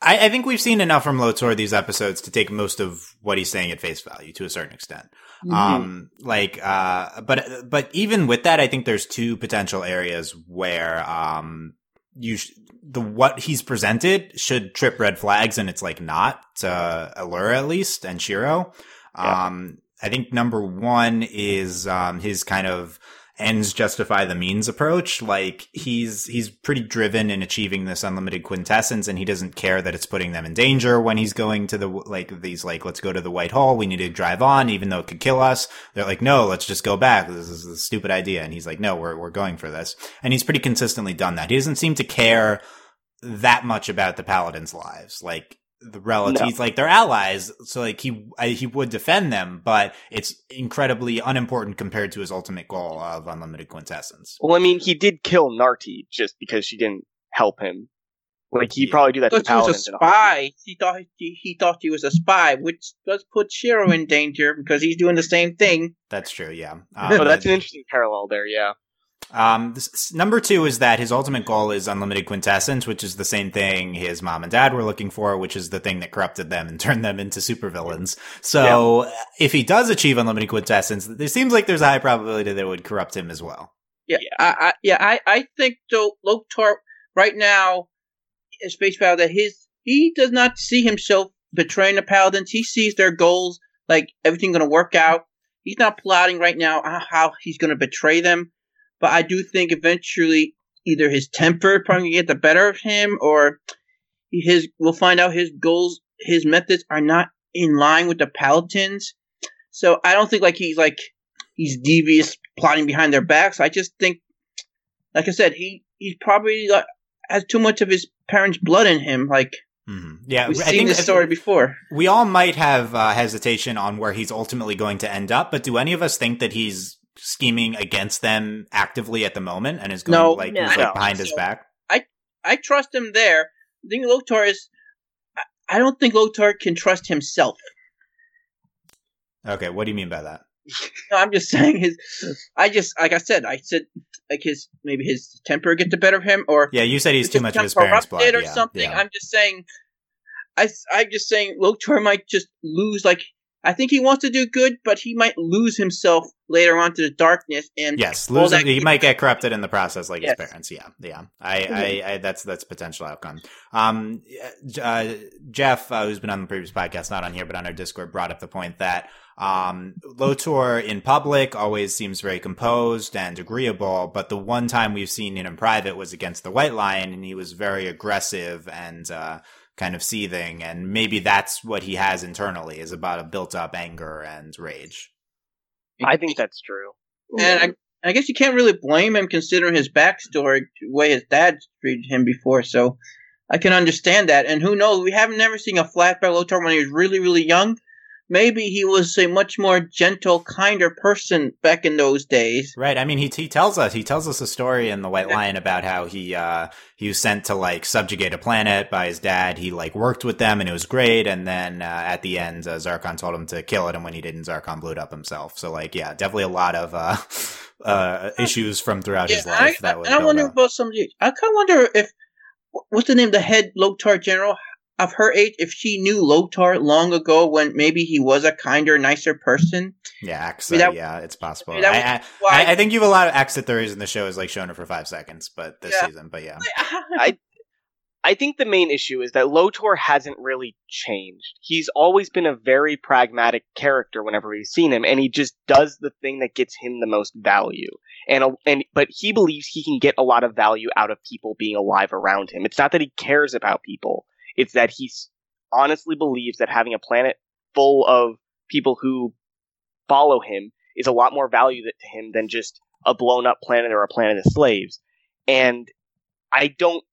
I, I think we've seen enough from Lotor these episodes to take most of what he's saying at face value to a certain extent. Um, like, uh, but but even with that, I think there's two potential areas where um you sh- the what he's presented should trip red flags, and it's like not to Allura at least and Shiro. Yeah. Um, I think number one is um his kind of ends justify the means approach. Like he's he's pretty driven in achieving this unlimited quintessence, and he doesn't care that it's putting them in danger when he's going to the like these like let's go to the White Hole. We need to drive on, even though it could kill us. They're like, no, let's just go back. This is a stupid idea, and he's like, no, we're we're going for this, and he's pretty consistently done that. He doesn't seem to care that much about the paladins' lives, like. The relatives, like they're allies, so like he I, he would defend them, but it's incredibly unimportant compared to his ultimate goal of unlimited quintessence. Well, I mean, he did kill Narti just because she didn't help him. Like he'd Yeah. probably do that to Because he was a Paladins. and all. spy. He thought he, he thought he was a spy, which does put Shiro in danger because he's doing the same thing. That's true, yeah. Um, So that's an interesting parallel there. Yeah. Um, this, number two is that his ultimate goal is unlimited quintessence, which is the same thing his mom and dad were looking for, which is the thing that corrupted them and *laughs* turned them into supervillains. So if he does achieve unlimited quintessence, there seems like there's a high probability that it would corrupt him as well. Yeah, I, I yeah, I, I think though Lotor right now is face value that his he does not see himself betraying the paladins. He sees their goals like everything going to work out. He's not plotting right now uh, how he's going to betray them. But I do think eventually either his temper probably get the better of him, or his we'll find out his goals, his methods are not in line with the paladins. So I don't think like he's like he's devious plotting behind their backs. I just think, like I said, he he's probably like has too much of his parents' blood in him. Like Mm-hmm. Yeah, we've I seen think this story before. we all might have uh, hesitation on where he's ultimately going to end up, but do any of us think that he's scheming against them actively at the moment and is going No. like, No. he's, like No. behind his back? I I trust him there. The thing with Lotor is, I- I don't think Lotor can trust himself. Okay, what do you mean by that? *laughs* No, I'm just saying his. I just like I said. I said like his maybe his temper get the better of him, or Yeah, you said he's too much of his become parents' blood. or yeah, something. yeah. I'm just saying. I I'm just saying Lotor might just lose. Like I think he wants to do good, but he might lose himself later on to the darkness. And Yes, that he might get corrupted in the process, like Yes. his parents. Yeah, yeah. I, I, I, that's that's a potential outcome. Um, uh, Jeff, uh, who's been on the previous podcast, not on here, but on our Discord, brought up the point that um, Lotor in public always seems very composed and agreeable, but the one time we've seen him in private was against the White Lion, and he was very aggressive and uh, kind of seething, and maybe that's what he has internally is about a built-up anger and rage. I think that's true. And I, I guess you can't really blame him considering his backstory, the way his dad treated him before. So I can understand that. And who knows? We haven't never seen a flashback Lotor when he was really, really young. Maybe he was a much more gentle, kinder person back in those days. Right. I mean, he he tells us he tells us a story in the White Lion about how he uh he was sent to like subjugate a planet by his dad. He like worked with them and it was great. And then uh, at the end, uh, Zarkon told him to kill it, and when he didn't, Zarkon blew it up himself. So like, yeah, definitely a lot of uh *laughs* uh issues from throughout his life I, that I, I wonder up. about some. I kind of wonder if what's the name, the head Lotor general of her age, if she knew Lotor long ago when maybe he was a kinder, nicer person. Yeah, Acxa, I mean, uh, that- yeah, it's possible. I mean, I, I, Why? I, I think you have a lot of exit theories in the show is like shown her for five seconds, but this Yeah. season, but yeah. *laughs* I I think the main issue is that Lotor hasn't really changed. He's always been a very pragmatic character whenever we've seen him, and he just does the thing that gets him the most value. And and but he believes he can get a lot of value out of people being alive around him. It's not that he cares about people; it's that he honestly believes that having a planet full of people who follow him is a lot more value to him than just a blown up planet or a planet of slaves. And I don't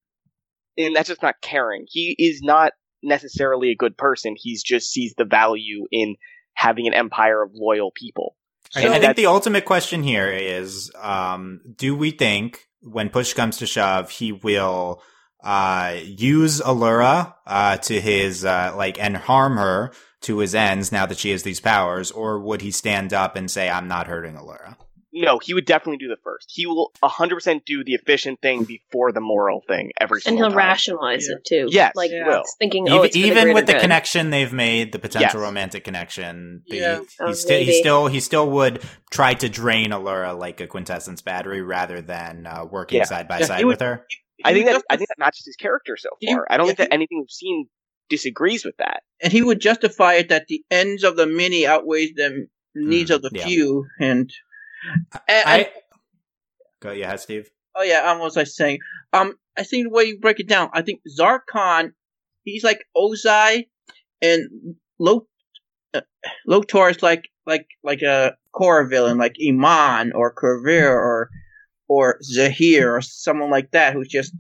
and that's just not caring. He is not necessarily a good person. He's just sees the value in having an empire of loyal people. I, So I think the ultimate question here is: um, Do we think, when push comes to shove, he will uh, use Allura uh, to his uh, like and harm her to his ends now that she has these powers, or would he stand up and say, "I'm not hurting Allura"? No, he would definitely do the first. He will 100% do the efficient thing before the moral thing every time and he'll time. rationalize Yeah. it too. Yes, like he will. thinking, oh, even it's for the with the good. connection they've made, the potential Yes. romantic connection, the- Yeah. he, Oh, he still he still he still would try to drain Allura like a quintessence battery rather than uh, working Yeah. side by Yeah, side he would- with her. I think that would I think that matches his character so He- far. I don't think yeah, that anything we've seen disagrees with that. and he would justify it that the ends of the many outweighs the needs Mm, of the yeah. few, and, and- I go yeah, Steve. oh yeah, um, what was I saying? Um, I think the way you break it down, I think Zarkon, he's like Ozai, and Lo, uh, Lotor is like like like a core villain, like Amon or Kuvira or or Zaheer or someone like that, who's just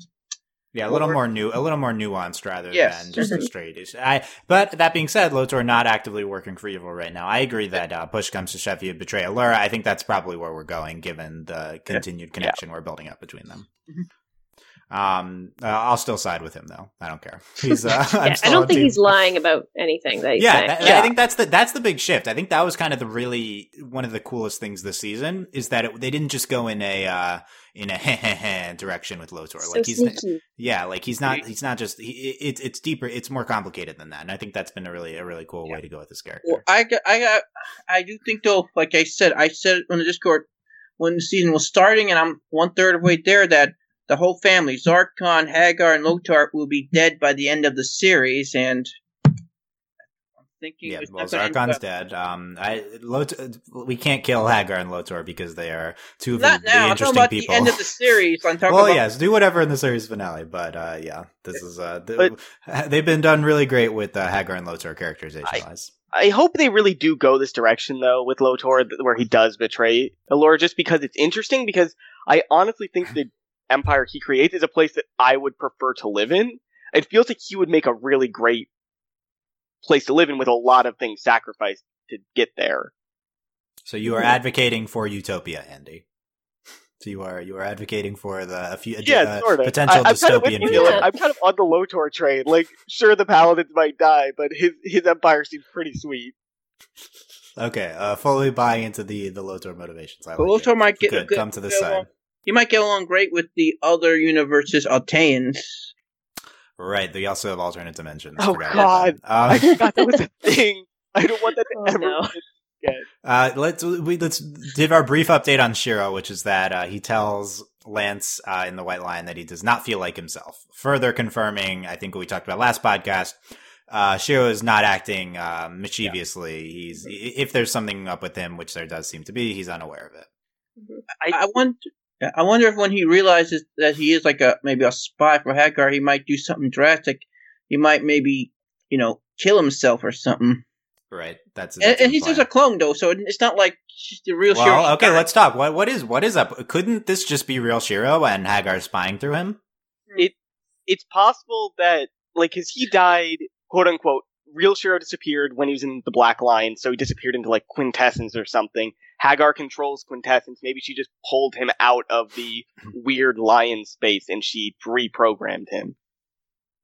Yeah, a little more new, a little more nuanced rather Yes. than just a Mhm. straight issue. I, but that being said, Lotor not actively working for evil right now. I agree that uh, push comes to shove, he'd betray Allura. I think that's probably where we're going, given the continued connection we're building up between them. Mhm. Um, uh, I'll still side with him though. I don't care. *laughs* He's. Uh, *laughs* I'm Yeah, I don't think team- he's lying about anything that he's yeah, that- Yeah. I think that's the that's the big shift. I think that was kind of the really one of the coolest things this season is that it, they didn't just go in a uh, in a *laughs* direction with Lotor. so like he's sneaky. yeah, like he's not he's not just he, it's it's deeper, it's more complicated than that. And I think that's been a really a really cool way to go with this character. Well, I got, I got, I do think though, like I said, I said on the Discord when the season was starting, and I'm one third of the way there. That the whole family, Zarkon, Haggar, and Lotor, will be dead by the end of the series, and I'm thinking, yeah, well, not gonna end Zarkon's well. dead. Um, I Lot- we can't kill Haggar and Lotor because they are two of the, Not the now. I'm talking interesting about people. the end of the series. I'm *laughs* talking well, about yes, do whatever in the series finale, but uh, yeah, this is uh, the, But- *laughs* they've been done really great with uh, Haggar and Lotor characterization wise. I hope they really do go this direction though with Lotor, where he does betray Allura, just because it's interesting. Because I honestly think *laughs* the empire he creates is a place that I would prefer to live in. It feels like he would make a really great place to live in with a lot of things sacrificed to get there. So you are advocating for utopia, Andy. *laughs* So you are you are advocating for the a few Yeah, uh, sort of. potential I, I'm kind of with dystopian future. I'm kind of on the Lotor train. Like, sure, the paladins might die, but his his empire seems pretty sweet. Okay, uh, fully buying into the the Lotor motivations. I But like Lotor it. might get Good, good- come to the side. Along- He might get along great with the other universe's Alteans. Right. They also have alternate dimensions. Oh, Forgot about that. I Um, forgot that was a *laughs* thing. I don't want that to *laughs* Oh, ever no. happen again. Uh, let's we let's give our brief update on Shiro, which is that uh, he tells Lance uh, in the White Lion that he does not feel like himself. Further confirming, I think what we talked about last podcast. Uh, Shiro is not acting uh, mischievously. He's if there's something up with him, which there does seem to be, he's unaware of it. I wonder. I wonder if when he realizes that he is like a maybe a spy for Haggar, he might do something drastic. He might maybe you know kill himself or something. Right. That's, And, that's and the he's just a clone though, so it's not like the real. Shiro. Well, okay, let's talk. What what is what is up? Couldn't this just be real Shiro and Haggar spying through him? It It's possible that, like, because he died, quote unquote, real Shiro disappeared when he was in the Black Lion, so he disappeared into, like, Quintessence or something. Haggar controls Quintessence. Maybe she just pulled him out of the *laughs* weird lion space and she reprogrammed him.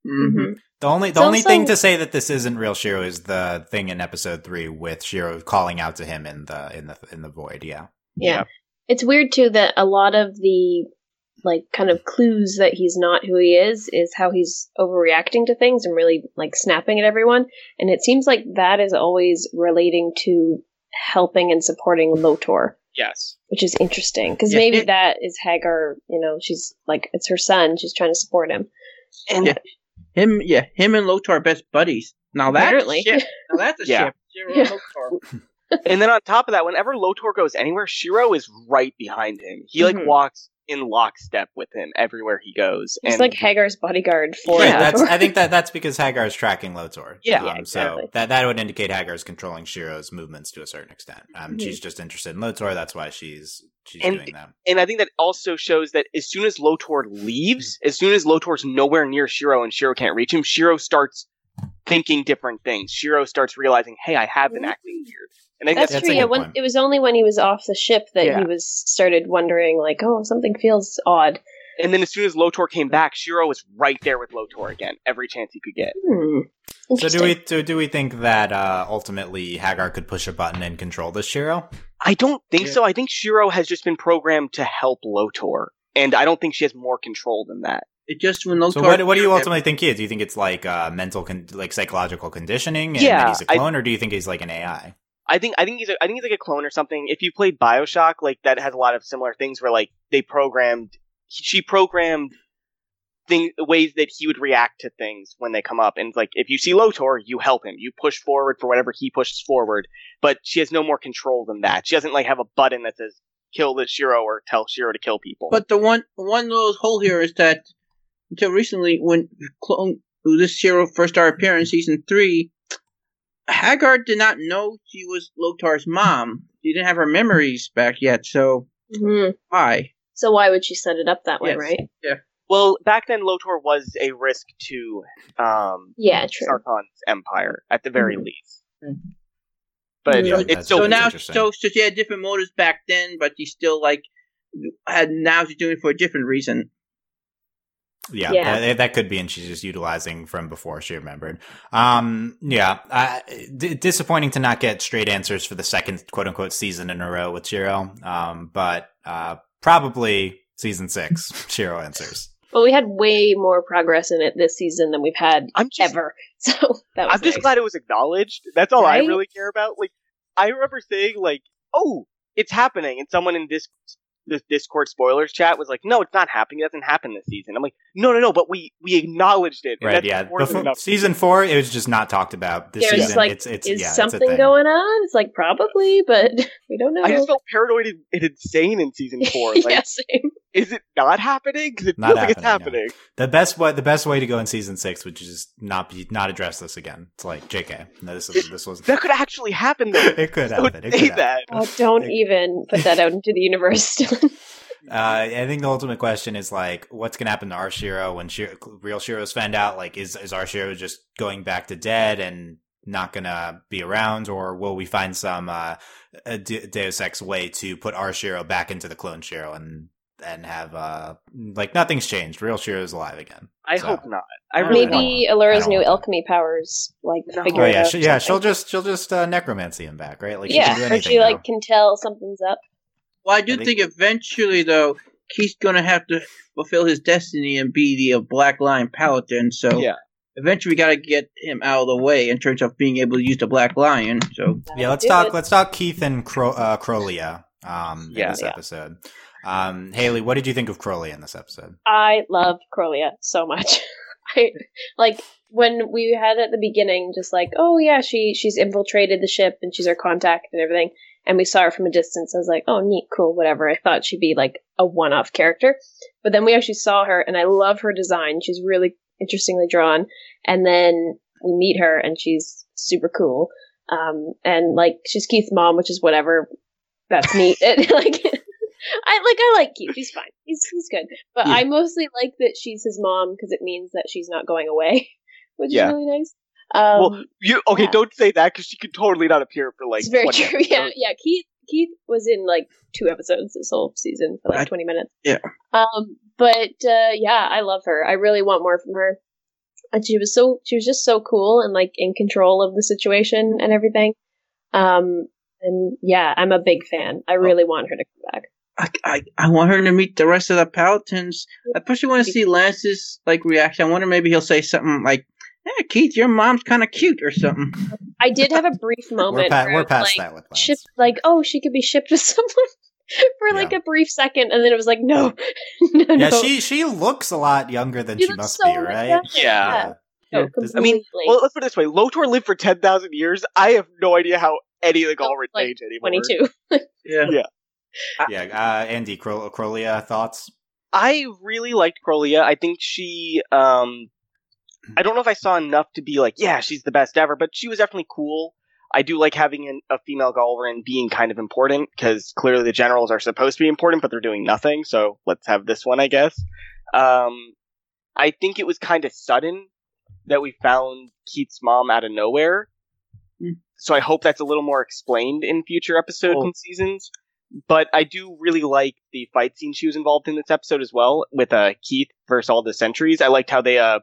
Mhm. The only the It's only also- thing to say that this isn't real Shiro is the thing in episode three with Shiro calling out to him in the in the in the void. Yeah. Yeah. Yeah. It's weird too that a lot of the like kind of clues that he's not who he is is how he's overreacting to things and really like snapping at everyone. And it seems like that is always relating to helping and supporting Lotor, Yes. which is interesting because Yeah, maybe it- that is Haggar. You know, she's like it's her son. She's trying to support him. And Yeah. Him, yeah, him and Lotor are best buddies. Now that's Apparently. a ship. *laughs* Now that's a Yeah. ship. Shiro Yeah. *laughs* *laughs* and then on top of that, whenever Lotor goes anywhere, Shiro is right behind him. He like Mhm. walks in lockstep with him everywhere he goes. It's and like Haggar's bodyguard for Right, Lotor. that's I think that *laughs* that's because Haggar is tracking Lotor. Yeah, Um, Yeah, exactly. So that that would indicate Haggar is controlling Shiro's movements to a certain extent. Um, Mhm. she's just interested in Lotor. That's why she's she's And- doing that. and I think that also shows that as soon as Lotor leaves, as soon as Lotor's nowhere near Shiro and Shiro can't reach him, Shiro starts thinking different things. Shiro starts realizing, "Hey, I have been Mhm. acting weird." And I That's, That's true. a Yeah, when it was only when he was off the ship that Yeah. he was started wondering, like, oh, something feels odd. And then as soon as Lotor came back, Shiro was right there with Lotor again, every chance he could get. Hmm. So do we do, do we think that uh, ultimately Haggar could push a button and control this Shiro? I don't think Yeah. so. I think Shiro has just been programmed to help Lotor, and I don't think she has more control than that. It just when Lotor. So what what do you ultimately think he is? Do you think it's like uh, mental con- like psychological conditioning and Yeah, that he's a I- clone, or do you think he's like an AI? I think I think he's a, I think he's like a clone or something. If you played Bioshock, like that has a lot of similar things where like they programmed she programmed thing ways that he would react to things when they come up. And like if you see Lotor, you help him. You push forward for whatever he pushes forward. But she has no more control than that. She doesn't like have a button that says kill this Shiro or tell Shiro to kill people. But the one one little hole here is that until recently, when clone this Shiro first started appearing in season three, Haggar did not know she was Lotor's mom. She didn't have her memories back yet, so Mhm. why? So why would she set it up that way, Yes. right? well, back then Lotor was a risk to um Yeah, true. Zarkon's empire at the very Mhm. least. Mhm. But Yeah, it's that's- still So now, so so she had different motives back then, but she still like had now she's doing it for a different reason. Yeah, Yeah. That, that could be, and she's just utilizing from before she remembered. Um, yeah, uh, d- disappointing to not get straight answers for the second quote unquote season in a row with Shiro. Um, but uh, probably season six *laughs* Shiro answers. Well, we had way more progress in it this season than we've had I'm just ever. *laughs* So that was I'm just nice. glad it was acknowledged. That's all I really care about. Like I remember saying like, "Oh, it's happening," and someone in this this Discord spoilers chat was like, "No, it's not happening. It doesn't happen this season." I'm like, "No, no, no." But we we acknowledged it. Right, that's yeah. Before, season four, it was just not talked about. This There's season, just like, it's, it's, is yeah, something thing. going on? It's like probably, but *laughs* we don't know. I just felt paranoid and and insane in season *laughs* four. Like, yeah, same. is it not happening? Because it Not feels like it's happening, happening. The best way, the best way to go in season six would just not be, not address this again. It's like, Jk, no, this is, this was, That could actually happen though. *laughs* it could Don't happen. It say could happen. that. Oh, don't Like- even put that out into the universe. *laughs* Uh, I think the ultimate question is like, what's gonna happen to our Shiro when Shiro, real Shiro's found out? Like, is is our Shiro just going back to dead and not gonna be around, or will we find some uh, a De- Deus Ex way to put our Shiro back into the clone Shiro and and have uh like nothing's changed? Real Shiro is alive again. I So- hope not. I really Maybe I Allura's new alchemy powers like No. figure Oh it yeah, out. she, or yeah. She'll just she'll just uh, necromancy him back, right? Like she yeah, can do or she now. like can tell something's up. Well, I do I think- think, eventually, though, Keith's gonna have to fulfill his destiny and be the uh, Black Lion Paladin. So Yeah. eventually, we got to get him out of the way in terms of being able to use the Black Lion. So Yeah, let's talk. it. Let's talk Keith and Cro- uh, Krolia. Um, in Yeah. this Yeah. episode. Um, Haley, what did you think of Krolia in this episode? I love Krolia so much. *laughs* I like when we had at the beginning, just like, oh yeah, she she's infiltrated the ship and she's our contact and everything. And we saw her from a distance. I was like, oh neat, cool, whatever. I thought she'd be like a one-off character, but then we actually saw her, and I love her design. She's really interestingly drawn. And then we meet her, and she's super cool. Um, and like she's Keith's mom, which is whatever. That's neat. It, *laughs* *laughs* like. I like I like Keith. He's fine. He's he's good. But Yeah. I mostly like that she's his mom because it means that she's not going away, *laughs* which Yeah. is really nice. Um, well, you okay? yeah. Don't say that because she could totally not appear for like. it's very 20 true. Yeah, episodes. yeah. Keith Keith was in like two episodes this whole season for like I- twenty minutes. yeah. Um, but uh, yeah, I love her. I really want more from her. And she was so she was just so cool and like in control of the situation and everything. Um, and yeah, I'm a big fan. I really want her to come back. I, I, I want her to meet the rest of the Paladins. I especially want to see Lance's like reaction. I wonder maybe he'll say something like, "Hey, Keith, your mom's kind of cute" or something. I did have a brief moment. we're, pa- where we're past like, that with Lance. Ship, like, oh, she could be shipped with *laughs* someone for like Yeah. a brief second, and then it was like, no, *laughs* no, yeah, no. she she looks a lot younger than She she, must so be, right? younger. Yeah. No, Yeah. Does- I mean. Well, let's put it this way: Lotor lived for ten thousand years. I have no idea how any of the Oh, Galra like age anymore. twenty-two. *laughs* Yeah. yeah, uh, Andy Cro- Krolia thoughts. I really liked Krolia. I think she, um, I don't know if I saw enough to be like, yeah, she's the best ever, but she was definitely cool. I do like having an, a female Galran being kind of important because clearly the generals are supposed to be important, but they're doing nothing. So let's have this one, I guess. Um, I think it was kind of sudden that we found Keith's mom out of nowhere. Hmm. So I hope that's a little more explained in future episodes Oh. and seasons. But I do really like the fight scene she was involved in this episode as well with uh, Keith versus all the sentries. I liked how they uh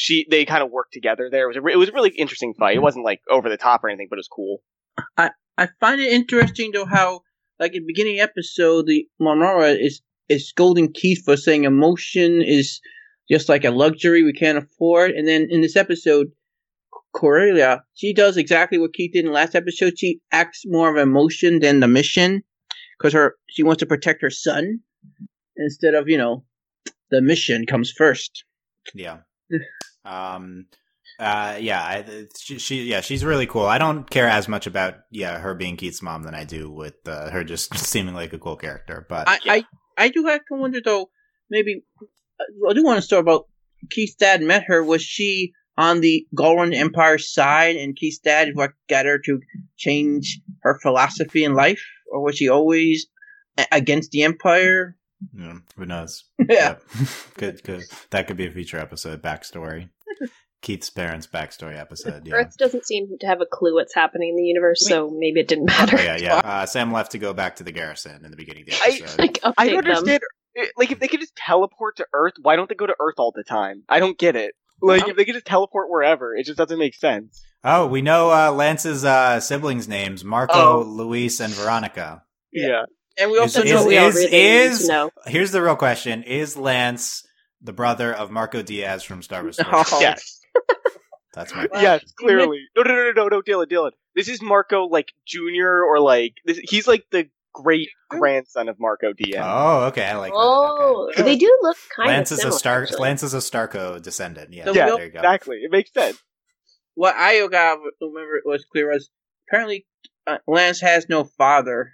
she they kind of worked together there. It was a, re- it was a really interesting fight. It mhm. wasn't like over the top or anything, but it was cool. I I find it interesting though how, like in the beginning episode, the Marmora is is scolding Keith for saying emotion is just like a luxury we can't afford, and then in this episode, Krolia she does exactly what Keith did in the last episode. She acts more of emotion than the mission because her she wants to protect her son instead of you know the mission comes first. Yeah. *laughs* um. Uh. Yeah. I, she, she. Yeah. She's really cool. I don't care as much about yeah her being Keith's mom than I do with uh, her just *laughs* seeming like a cool character. But I, I I do have to wonder though. Maybe I do want to start about Keith's dad met her. Was she on the Galran Empire side, and Keith's dad is what got her to change her philosophy in life, or was she always against the Empire? yeah, who knows? *laughs* Yeah. Good. *laughs* Good. That could be a future episode backstory. Keith's parents' backstory episode. Yeah. Earth doesn't seem to have a clue what's happening in the universe, so maybe it didn't matter. Oh, yeah, *laughs* yeah. Uh, Sam left to go back to the garrison in the beginning of the I- like I don't understand. Like if they could just teleport to Earth, why don't they go to Earth all the time? I don't get it. Like if they could just teleport wherever, it just doesn't make sense. oh, we know uh, Lance's uh, siblings' names: Marco, Oh. Luis, and Veronica. Yeah. And we also Is- know what we is- is- know. Here's the real question: Is Lance the brother of Marco Diaz from Star Wars? *laughs* Oh. Yes. That's my. Well, yes, clearly. No, no, no, no, no, no, Dylan, Dylan. This is Marco, like Junior, or like this, he's like the great grandson of Marco Diaz. Oh, okay, I like Oh. Okay. they do look kind Lance of is similar. a Star. actually. Lance is a Starco descendant. Yeah, So yeah, there you go. exactly. It makes sense. What I got remember it was clear was apparently uh, Lance has no father.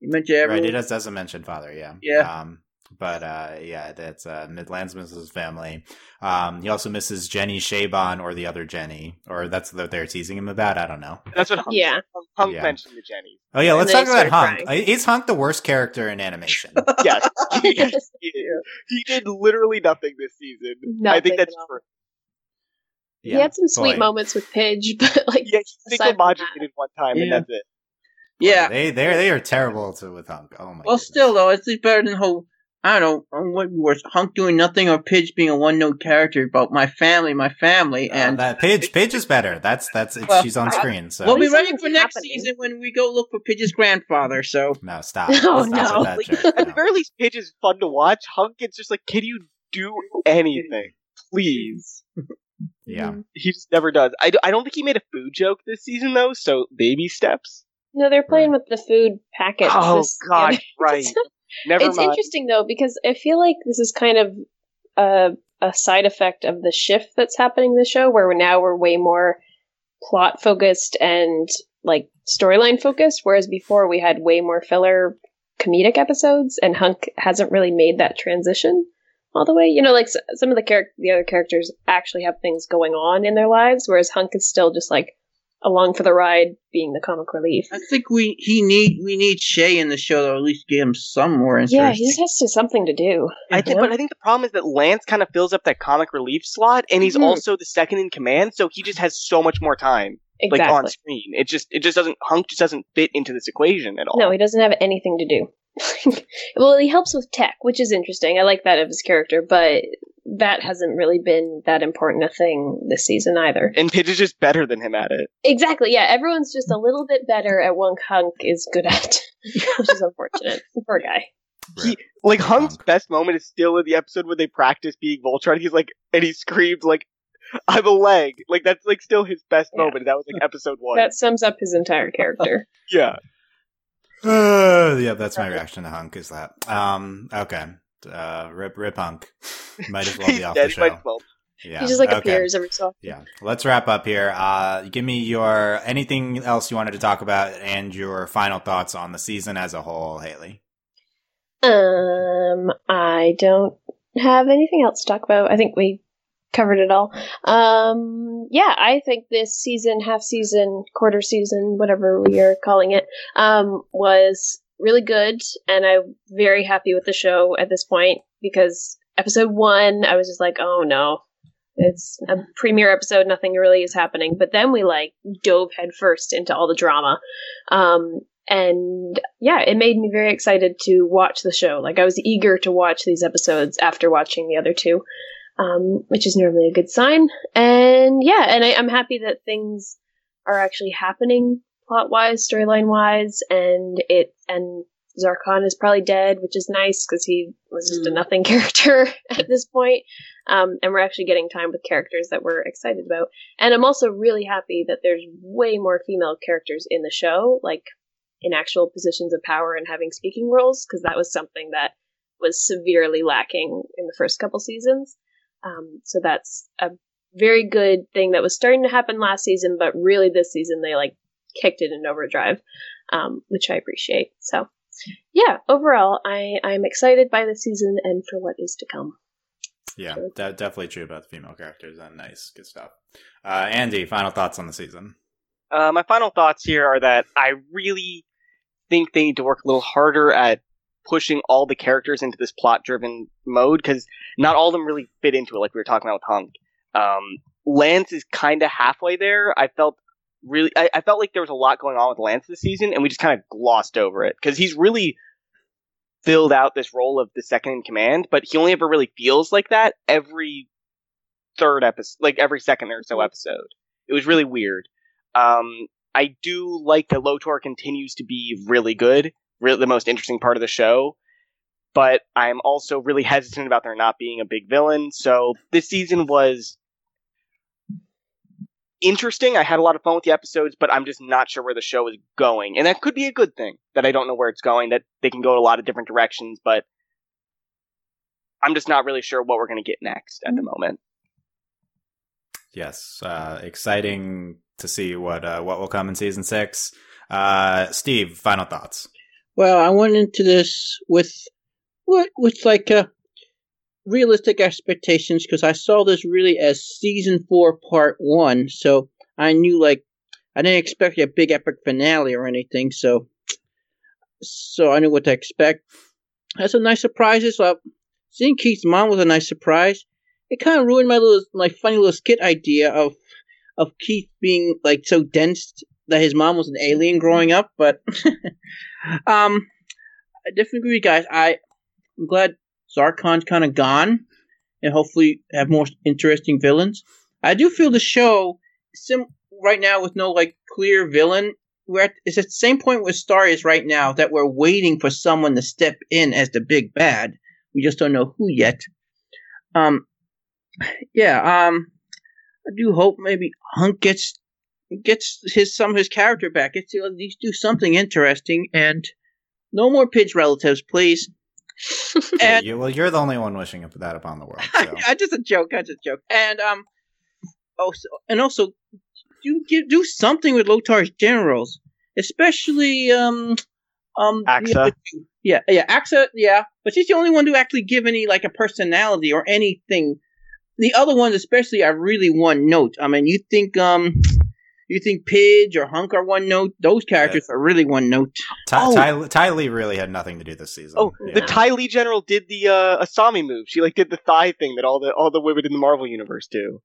You mentioned everyone. Right, he does doesn't mention father. Yeah, Yeah. Um, but uh, yeah, that's uh, Midlands misses his family. Um, he also misses Jenny Shaban or the other Jenny, or that's what they're teasing him about. I don't know. That's what Hunk, Yeah. Hunk Yeah. mentioned to Jenny. Oh yeah, And let's talk about started Hunk. Uh, Is Hunk the worst character in animation? *laughs* Yes. he, he did literally nothing this season. I think that's at all. true. He had some sweet boy. moments with Pidge, *laughs* but like Yeah, he Aside single from modulated one time and that's it. yeah. they they they are terrible to with Hunk. Oh my. Well, goodness. still though, it's better than whole. I don't know what worse, Hunk doing nothing or Pidge being a one-note character about my family, my family, Uh, and that Pidge Pidge is better. That's that's it's, Well, she's on I- screen. So we'll be least ready for next happening. season when we go look for Pidge's grandfather. So no, stop. Oh, *laughs* no. with Like, joke. at the very least, Pidge is fun to watch. Hunk, it's just like, can you do anything? Please. Yeah. He just never does. I, do, I don't think he made a food joke this season, though, so baby steps. No, they're playing with the food packet. Oh, this- God, *laughs* right. Never it's mind. interesting though because I feel like this is kind of a, a side effect of the shift that's happening in the show, where we're now we're way more plot focused and like storyline focused, whereas before we had way more filler comedic episodes, and Hunk hasn't really made that transition all the way. You know, like s- some of the char- the other characters actually have things going on in their lives, whereas Hunk is still just like along for the ride, being the comic relief. I think we he need we need Shay in the show to at least give him some more interest. Yeah, he just has to something to do. I think, but I think the problem is that Lance kind of fills up that comic relief slot, and he's Mhm. also the second in command, so he just has so much more time, Exactly. like on screen. It just, it just doesn't. Hunk just doesn't fit into this equation at all. No, he doesn't have anything to do. *laughs* well, he helps with tech, which is interesting. I like that of his character, but that hasn't really been that important a thing this season either. and Pidge is just better than him at it. Exactly. Yeah, everyone's just a little bit better at what Hunk is good at, *laughs* which is unfortunate. *laughs* Poor guy. He- Like Hunk's best moment is still in the episode where they practice being Voltron. He's like, and he screams like, "I'm a leg!" Like that's like still his best Yeah. moment. That was like episode one. That sums up his entire character. *laughs* yeah. Uh, yeah, that's my reaction to Hunk. Is that um okay? Uh, rip rip Hunk. *laughs* Might as well be off dead. the He might show. as well. Yeah, he just like okay. appears every so often. Yeah, let's wrap up here. Uh, give me your anything else you wanted to talk about and your final thoughts on the season as a whole, Haley. Um, I don't have anything else to talk about. I think we covered it all. Um, yeah, I think this season, half season, quarter season, whatever we are calling it, um, was really good, and I'm very happy with the show at this point because episode one, I was just like, oh no. It's a premiere episode, nothing really is happening. But then we like dove headfirst into all the drama. Um, and yeah, it made me very excited to watch the show. Like I was eager to watch these episodes after watching the other two, um, which is normally a good sign. And yeah, and I, I'm happy that things are actually happening plot wise, storyline wise, and it and Zarkon is probably dead, which is nice because he was just a Mm. nothing *laughs* character at this point. Um, and we're actually getting time with characters that we're excited about. And I'm also really happy that there's way more female characters in the show, like in actual positions of power and having speaking roles, because that was something that was severely lacking in the first couple seasons. Um, so that's a very good thing that was starting to happen last season, but really this season they like kicked it in overdrive, um, which I appreciate. So yeah, overall, I I'm excited by the season and for what is to come. Yeah, Sure. de- definitely true about the female characters. And nice, good stuff. Uh, Andy, final thoughts on the season. Uh, my final thoughts here are that I really think they need to work a little harder at pushing all the characters into this plot-driven mode because not all of them really fit into it. Like we were talking about with Hunk. Um, Lance is kind of halfway there. I felt really, I, I felt like there was a lot going on with Lance this season, and we just kind of glossed over it because he's really filled out this role of the second in command, but he only ever really feels like that every third episode, like every second or so episode. It was really weird. Um, I do like that Lotor continues to be really good, the most interesting part of the show. But I'm also really hesitant about there not being a big villain. So this season was interesting. I had a lot of fun with the episodes, but I'm just not sure where the show is going. And that could be a good thing that I don't know where it's going, that they can go a lot of different directions, but I'm just not really sure what we're going to get next at the moment. Yes, uh, exciting to see what uh, what will come in season six. Uh, Steve, final thoughts. Well, I went into this with what with like uh, realistic expectations because I saw this really as season four, part one. So I knew like I didn't expect a big epic finale or anything. So so I knew what to expect. That's a nice surprises. Uh, seeing Keith's mom was a nice surprise. It kind of ruined my little my funny little skit idea of of Keith being like so dense that his mom was an alien growing up. But *laughs* um, I definitely agree, guys. I I'm glad Zarkon's kind of gone, and hopefully have more interesting villains. I do feel the show sim right now with no like clear villain. We're at, it's at the same point with Star is right now that we're waiting for someone to step in as the big bad. We just don't know who yet. Um, yeah. Um, I do hope maybe Hunk gets gets his some of his character back. Gets to at least do something interesting, and no more Pidge relatives, please. *laughs* and, you, well, you're the only one wishing that upon the world. *laughs* So. I just a joke. I just a joke. And um, also and also, do give, do something with Lotor's generals, especially um um Acxa. Yeah, yeah, Acxa. Yeah, but she's the only one to actually give any like a personality or anything. The other ones, especially, are really one note. I mean, you think um you think Pidge or Hunk are one note? Those characters yeah. are really one note. Ty, oh. Ty, Ty, Lee really had nothing to do this season. Oh, yeah. the Ty Lee general did the uh, Asami move. She like did the thigh thing that all the all the women in the Marvel universe do.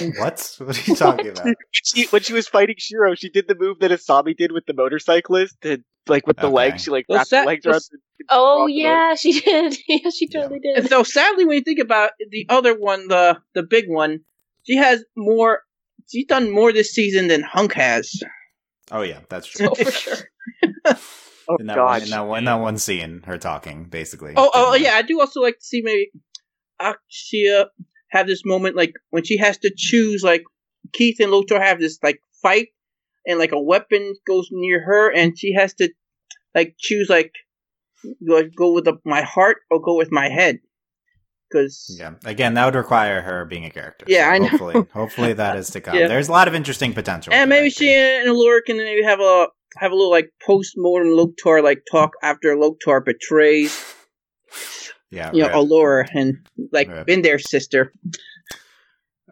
*laughs* What? What are you talking about? *laughs* she, when she was fighting Shiro, she did the move that Asami did with the motorcyclist. To, like with the okay. legs, she like wrapped the legs around. The, oh yeah, she did. *laughs* yeah, she totally yeah. did. And so sadly, when you think about the other one, the the big one, she has more She's done more this season than Hunk has. Oh yeah, that's true. Oh, for sure. *laughs* oh in that God, one, in that, one, in that one scene, her talking basically. Oh, oh yeah, I do also like to see maybe Acxa have this moment like when she has to choose like Keith and Lotor have this like fight and like a weapon goes near her and she has to like choose like go, go with the, my heart or go with my head because yeah, again, that would require her being a character. Yeah, so I know. Hopefully, *laughs* hopefully that is to come. Yeah. There's a lot of interesting potential. And maybe she and Allura can maybe have a have a little like post mortem Lotor like talk after Lotor betrays. Yeah, you right. know, Allura and like right. been there, sister.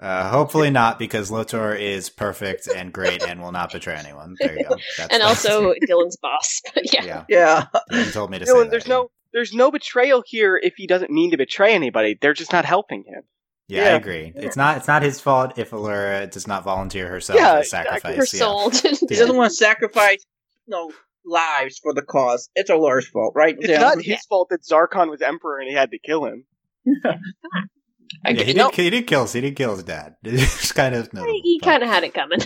Uh, hopefully not, because Lotor is perfect and great and will not betray anyone. There you go. That's, and also Dylan's boss. *laughs* Yeah, yeah. yeah. Dylan told me to Dylan, say there's no there's no betrayal here if he doesn't mean to betray anybody. They're just not helping him. Yeah, yeah. I agree. It's not it's not his fault if Allura does not volunteer herself yeah, to sacrifice her soul. *laughs* Yeah. he doesn't want to sacrifice no lives for the cause. It's Allura's fault, right? It's yeah. not his fault that Zarkon was emperor and he had to kill him. *laughs* yeah, he, did, he did kill. He did kill his dad. *laughs* It's kind of notable, he kind of had it coming.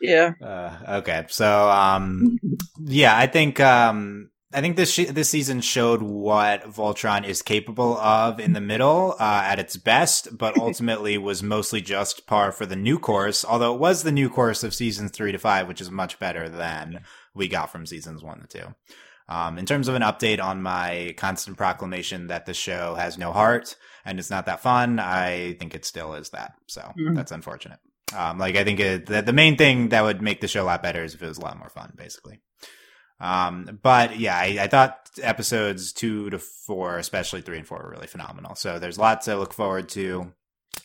Yeah. Uh, okay, so um, yeah, I think um, I think this sh- this season showed what Voltron is capable of in the middle uh, at its best, but *laughs* ultimately was mostly just par for the new course. Although it was the new course of seasons three to five, which is much better than we got from seasons one to two. Um, in terms of an update on my constant proclamation that the show has no heart and it's not that fun, I think it still is that. So mm-hmm. that's unfortunate. Um, like I think it, the, the main thing that would make the show a lot better is if it was a lot more fun, basically. Um, but yeah, I, I, thought episodes two to four, especially three and four, were really phenomenal. So there's lots to look forward to.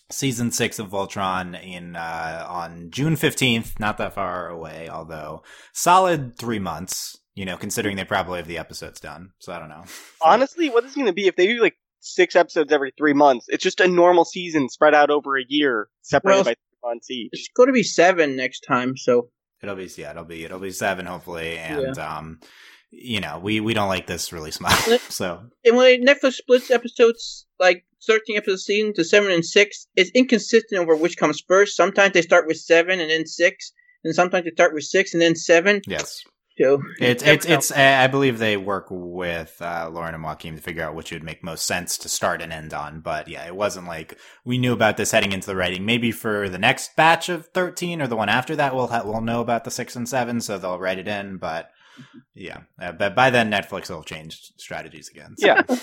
Season six of Voltron in uh, on June fifteenth, not that far away, although solid three months. You know, considering they probably have the episodes done. So I don't know. *laughs* Honestly, what is going to be if they do like six episodes every three months? It's just a normal season spread out over a year, separated well, by three months each. It's going to be seven next time, so It'll be yeah, it'll be it'll be seven hopefully, and yeah. um, you know we we don't like this release small. *laughs* so and when Netflix splits episodes like thirteen episodes season to seven and six, it's inconsistent over which comes first. Sometimes they start with seven and then six, and sometimes they start with six and then seven. Yes. So It's it's it's. I believe they work with uh, Lauren and Joaquin to figure out which would make most sense to start and end on. But yeah, it wasn't like we knew about this heading into the writing. Maybe for the next batch of thirteen or the one after that, we'll ha- we'll know about the six and seven, so they'll write it in. But yeah, uh, but by then Netflix will change strategies again. So. Yeah. *laughs* *laughs*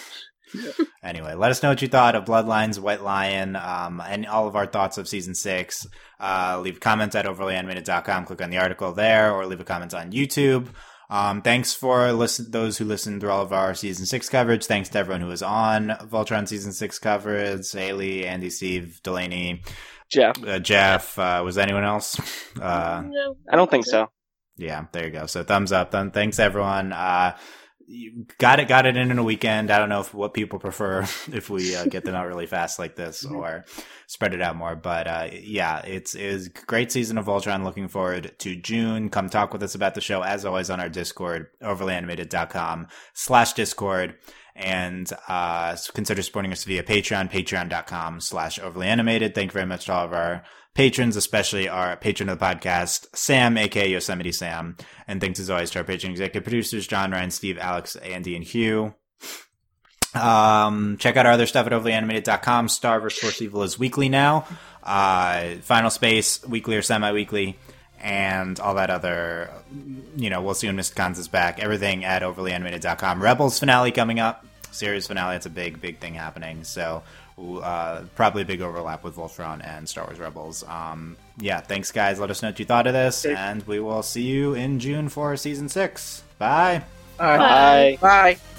Anyway, let us know what you thought of Bloodlines, White Lion, um, and all of our thoughts of season six. Uh, leave comments at overlyanimated.com. Click on the article there, or leave a comment on YouTube. Um, thanks for listen those who listened through all of our season six coverage. Thanks to everyone who was on Voltron season six coverage. Haley, Andy, Steve, Delaney, Jeff. uh, Jeff. Uh, was anyone else? Uh, no, I don't think so. yeah, there you go. So thumbs up. Then thanks everyone. You got it, got it in in a weekend. I don't know if what people prefer *laughs* if we uh, get them out really fast like this or spread it out more. But uh, yeah, it's is great season of Voltron. Looking forward to June. Come talk with us about the show as always on our Discord, overlyanimated.com slash Discord. And uh, consider supporting us via Patreon, patreon.com slash overly animated. Thank you very much to all of our patrons, especially our patron of the podcast, Sam, aka Yosemite Sam. And thanks as always to our patron executive producers, John, Ryan, Steve, Alex, Andy, and Hugh. Um, check out our other stuff at overlyanimated.com. Star vs. Force Evil is weekly now. Uh, Final Space, weekly or semi-weekly. And all that other, you know, we'll see when Mr. Cons is back. Everything at overlyanimated.com. Rebels finale coming up. Series finale. It's a big, big thing happening. So, uh, probably a big overlap with Voltron and Star Wars Rebels. Um, yeah, thanks, guys. Let us know what you thought of this. And we will see you in June for season six. Bye. all right, Bye. bye.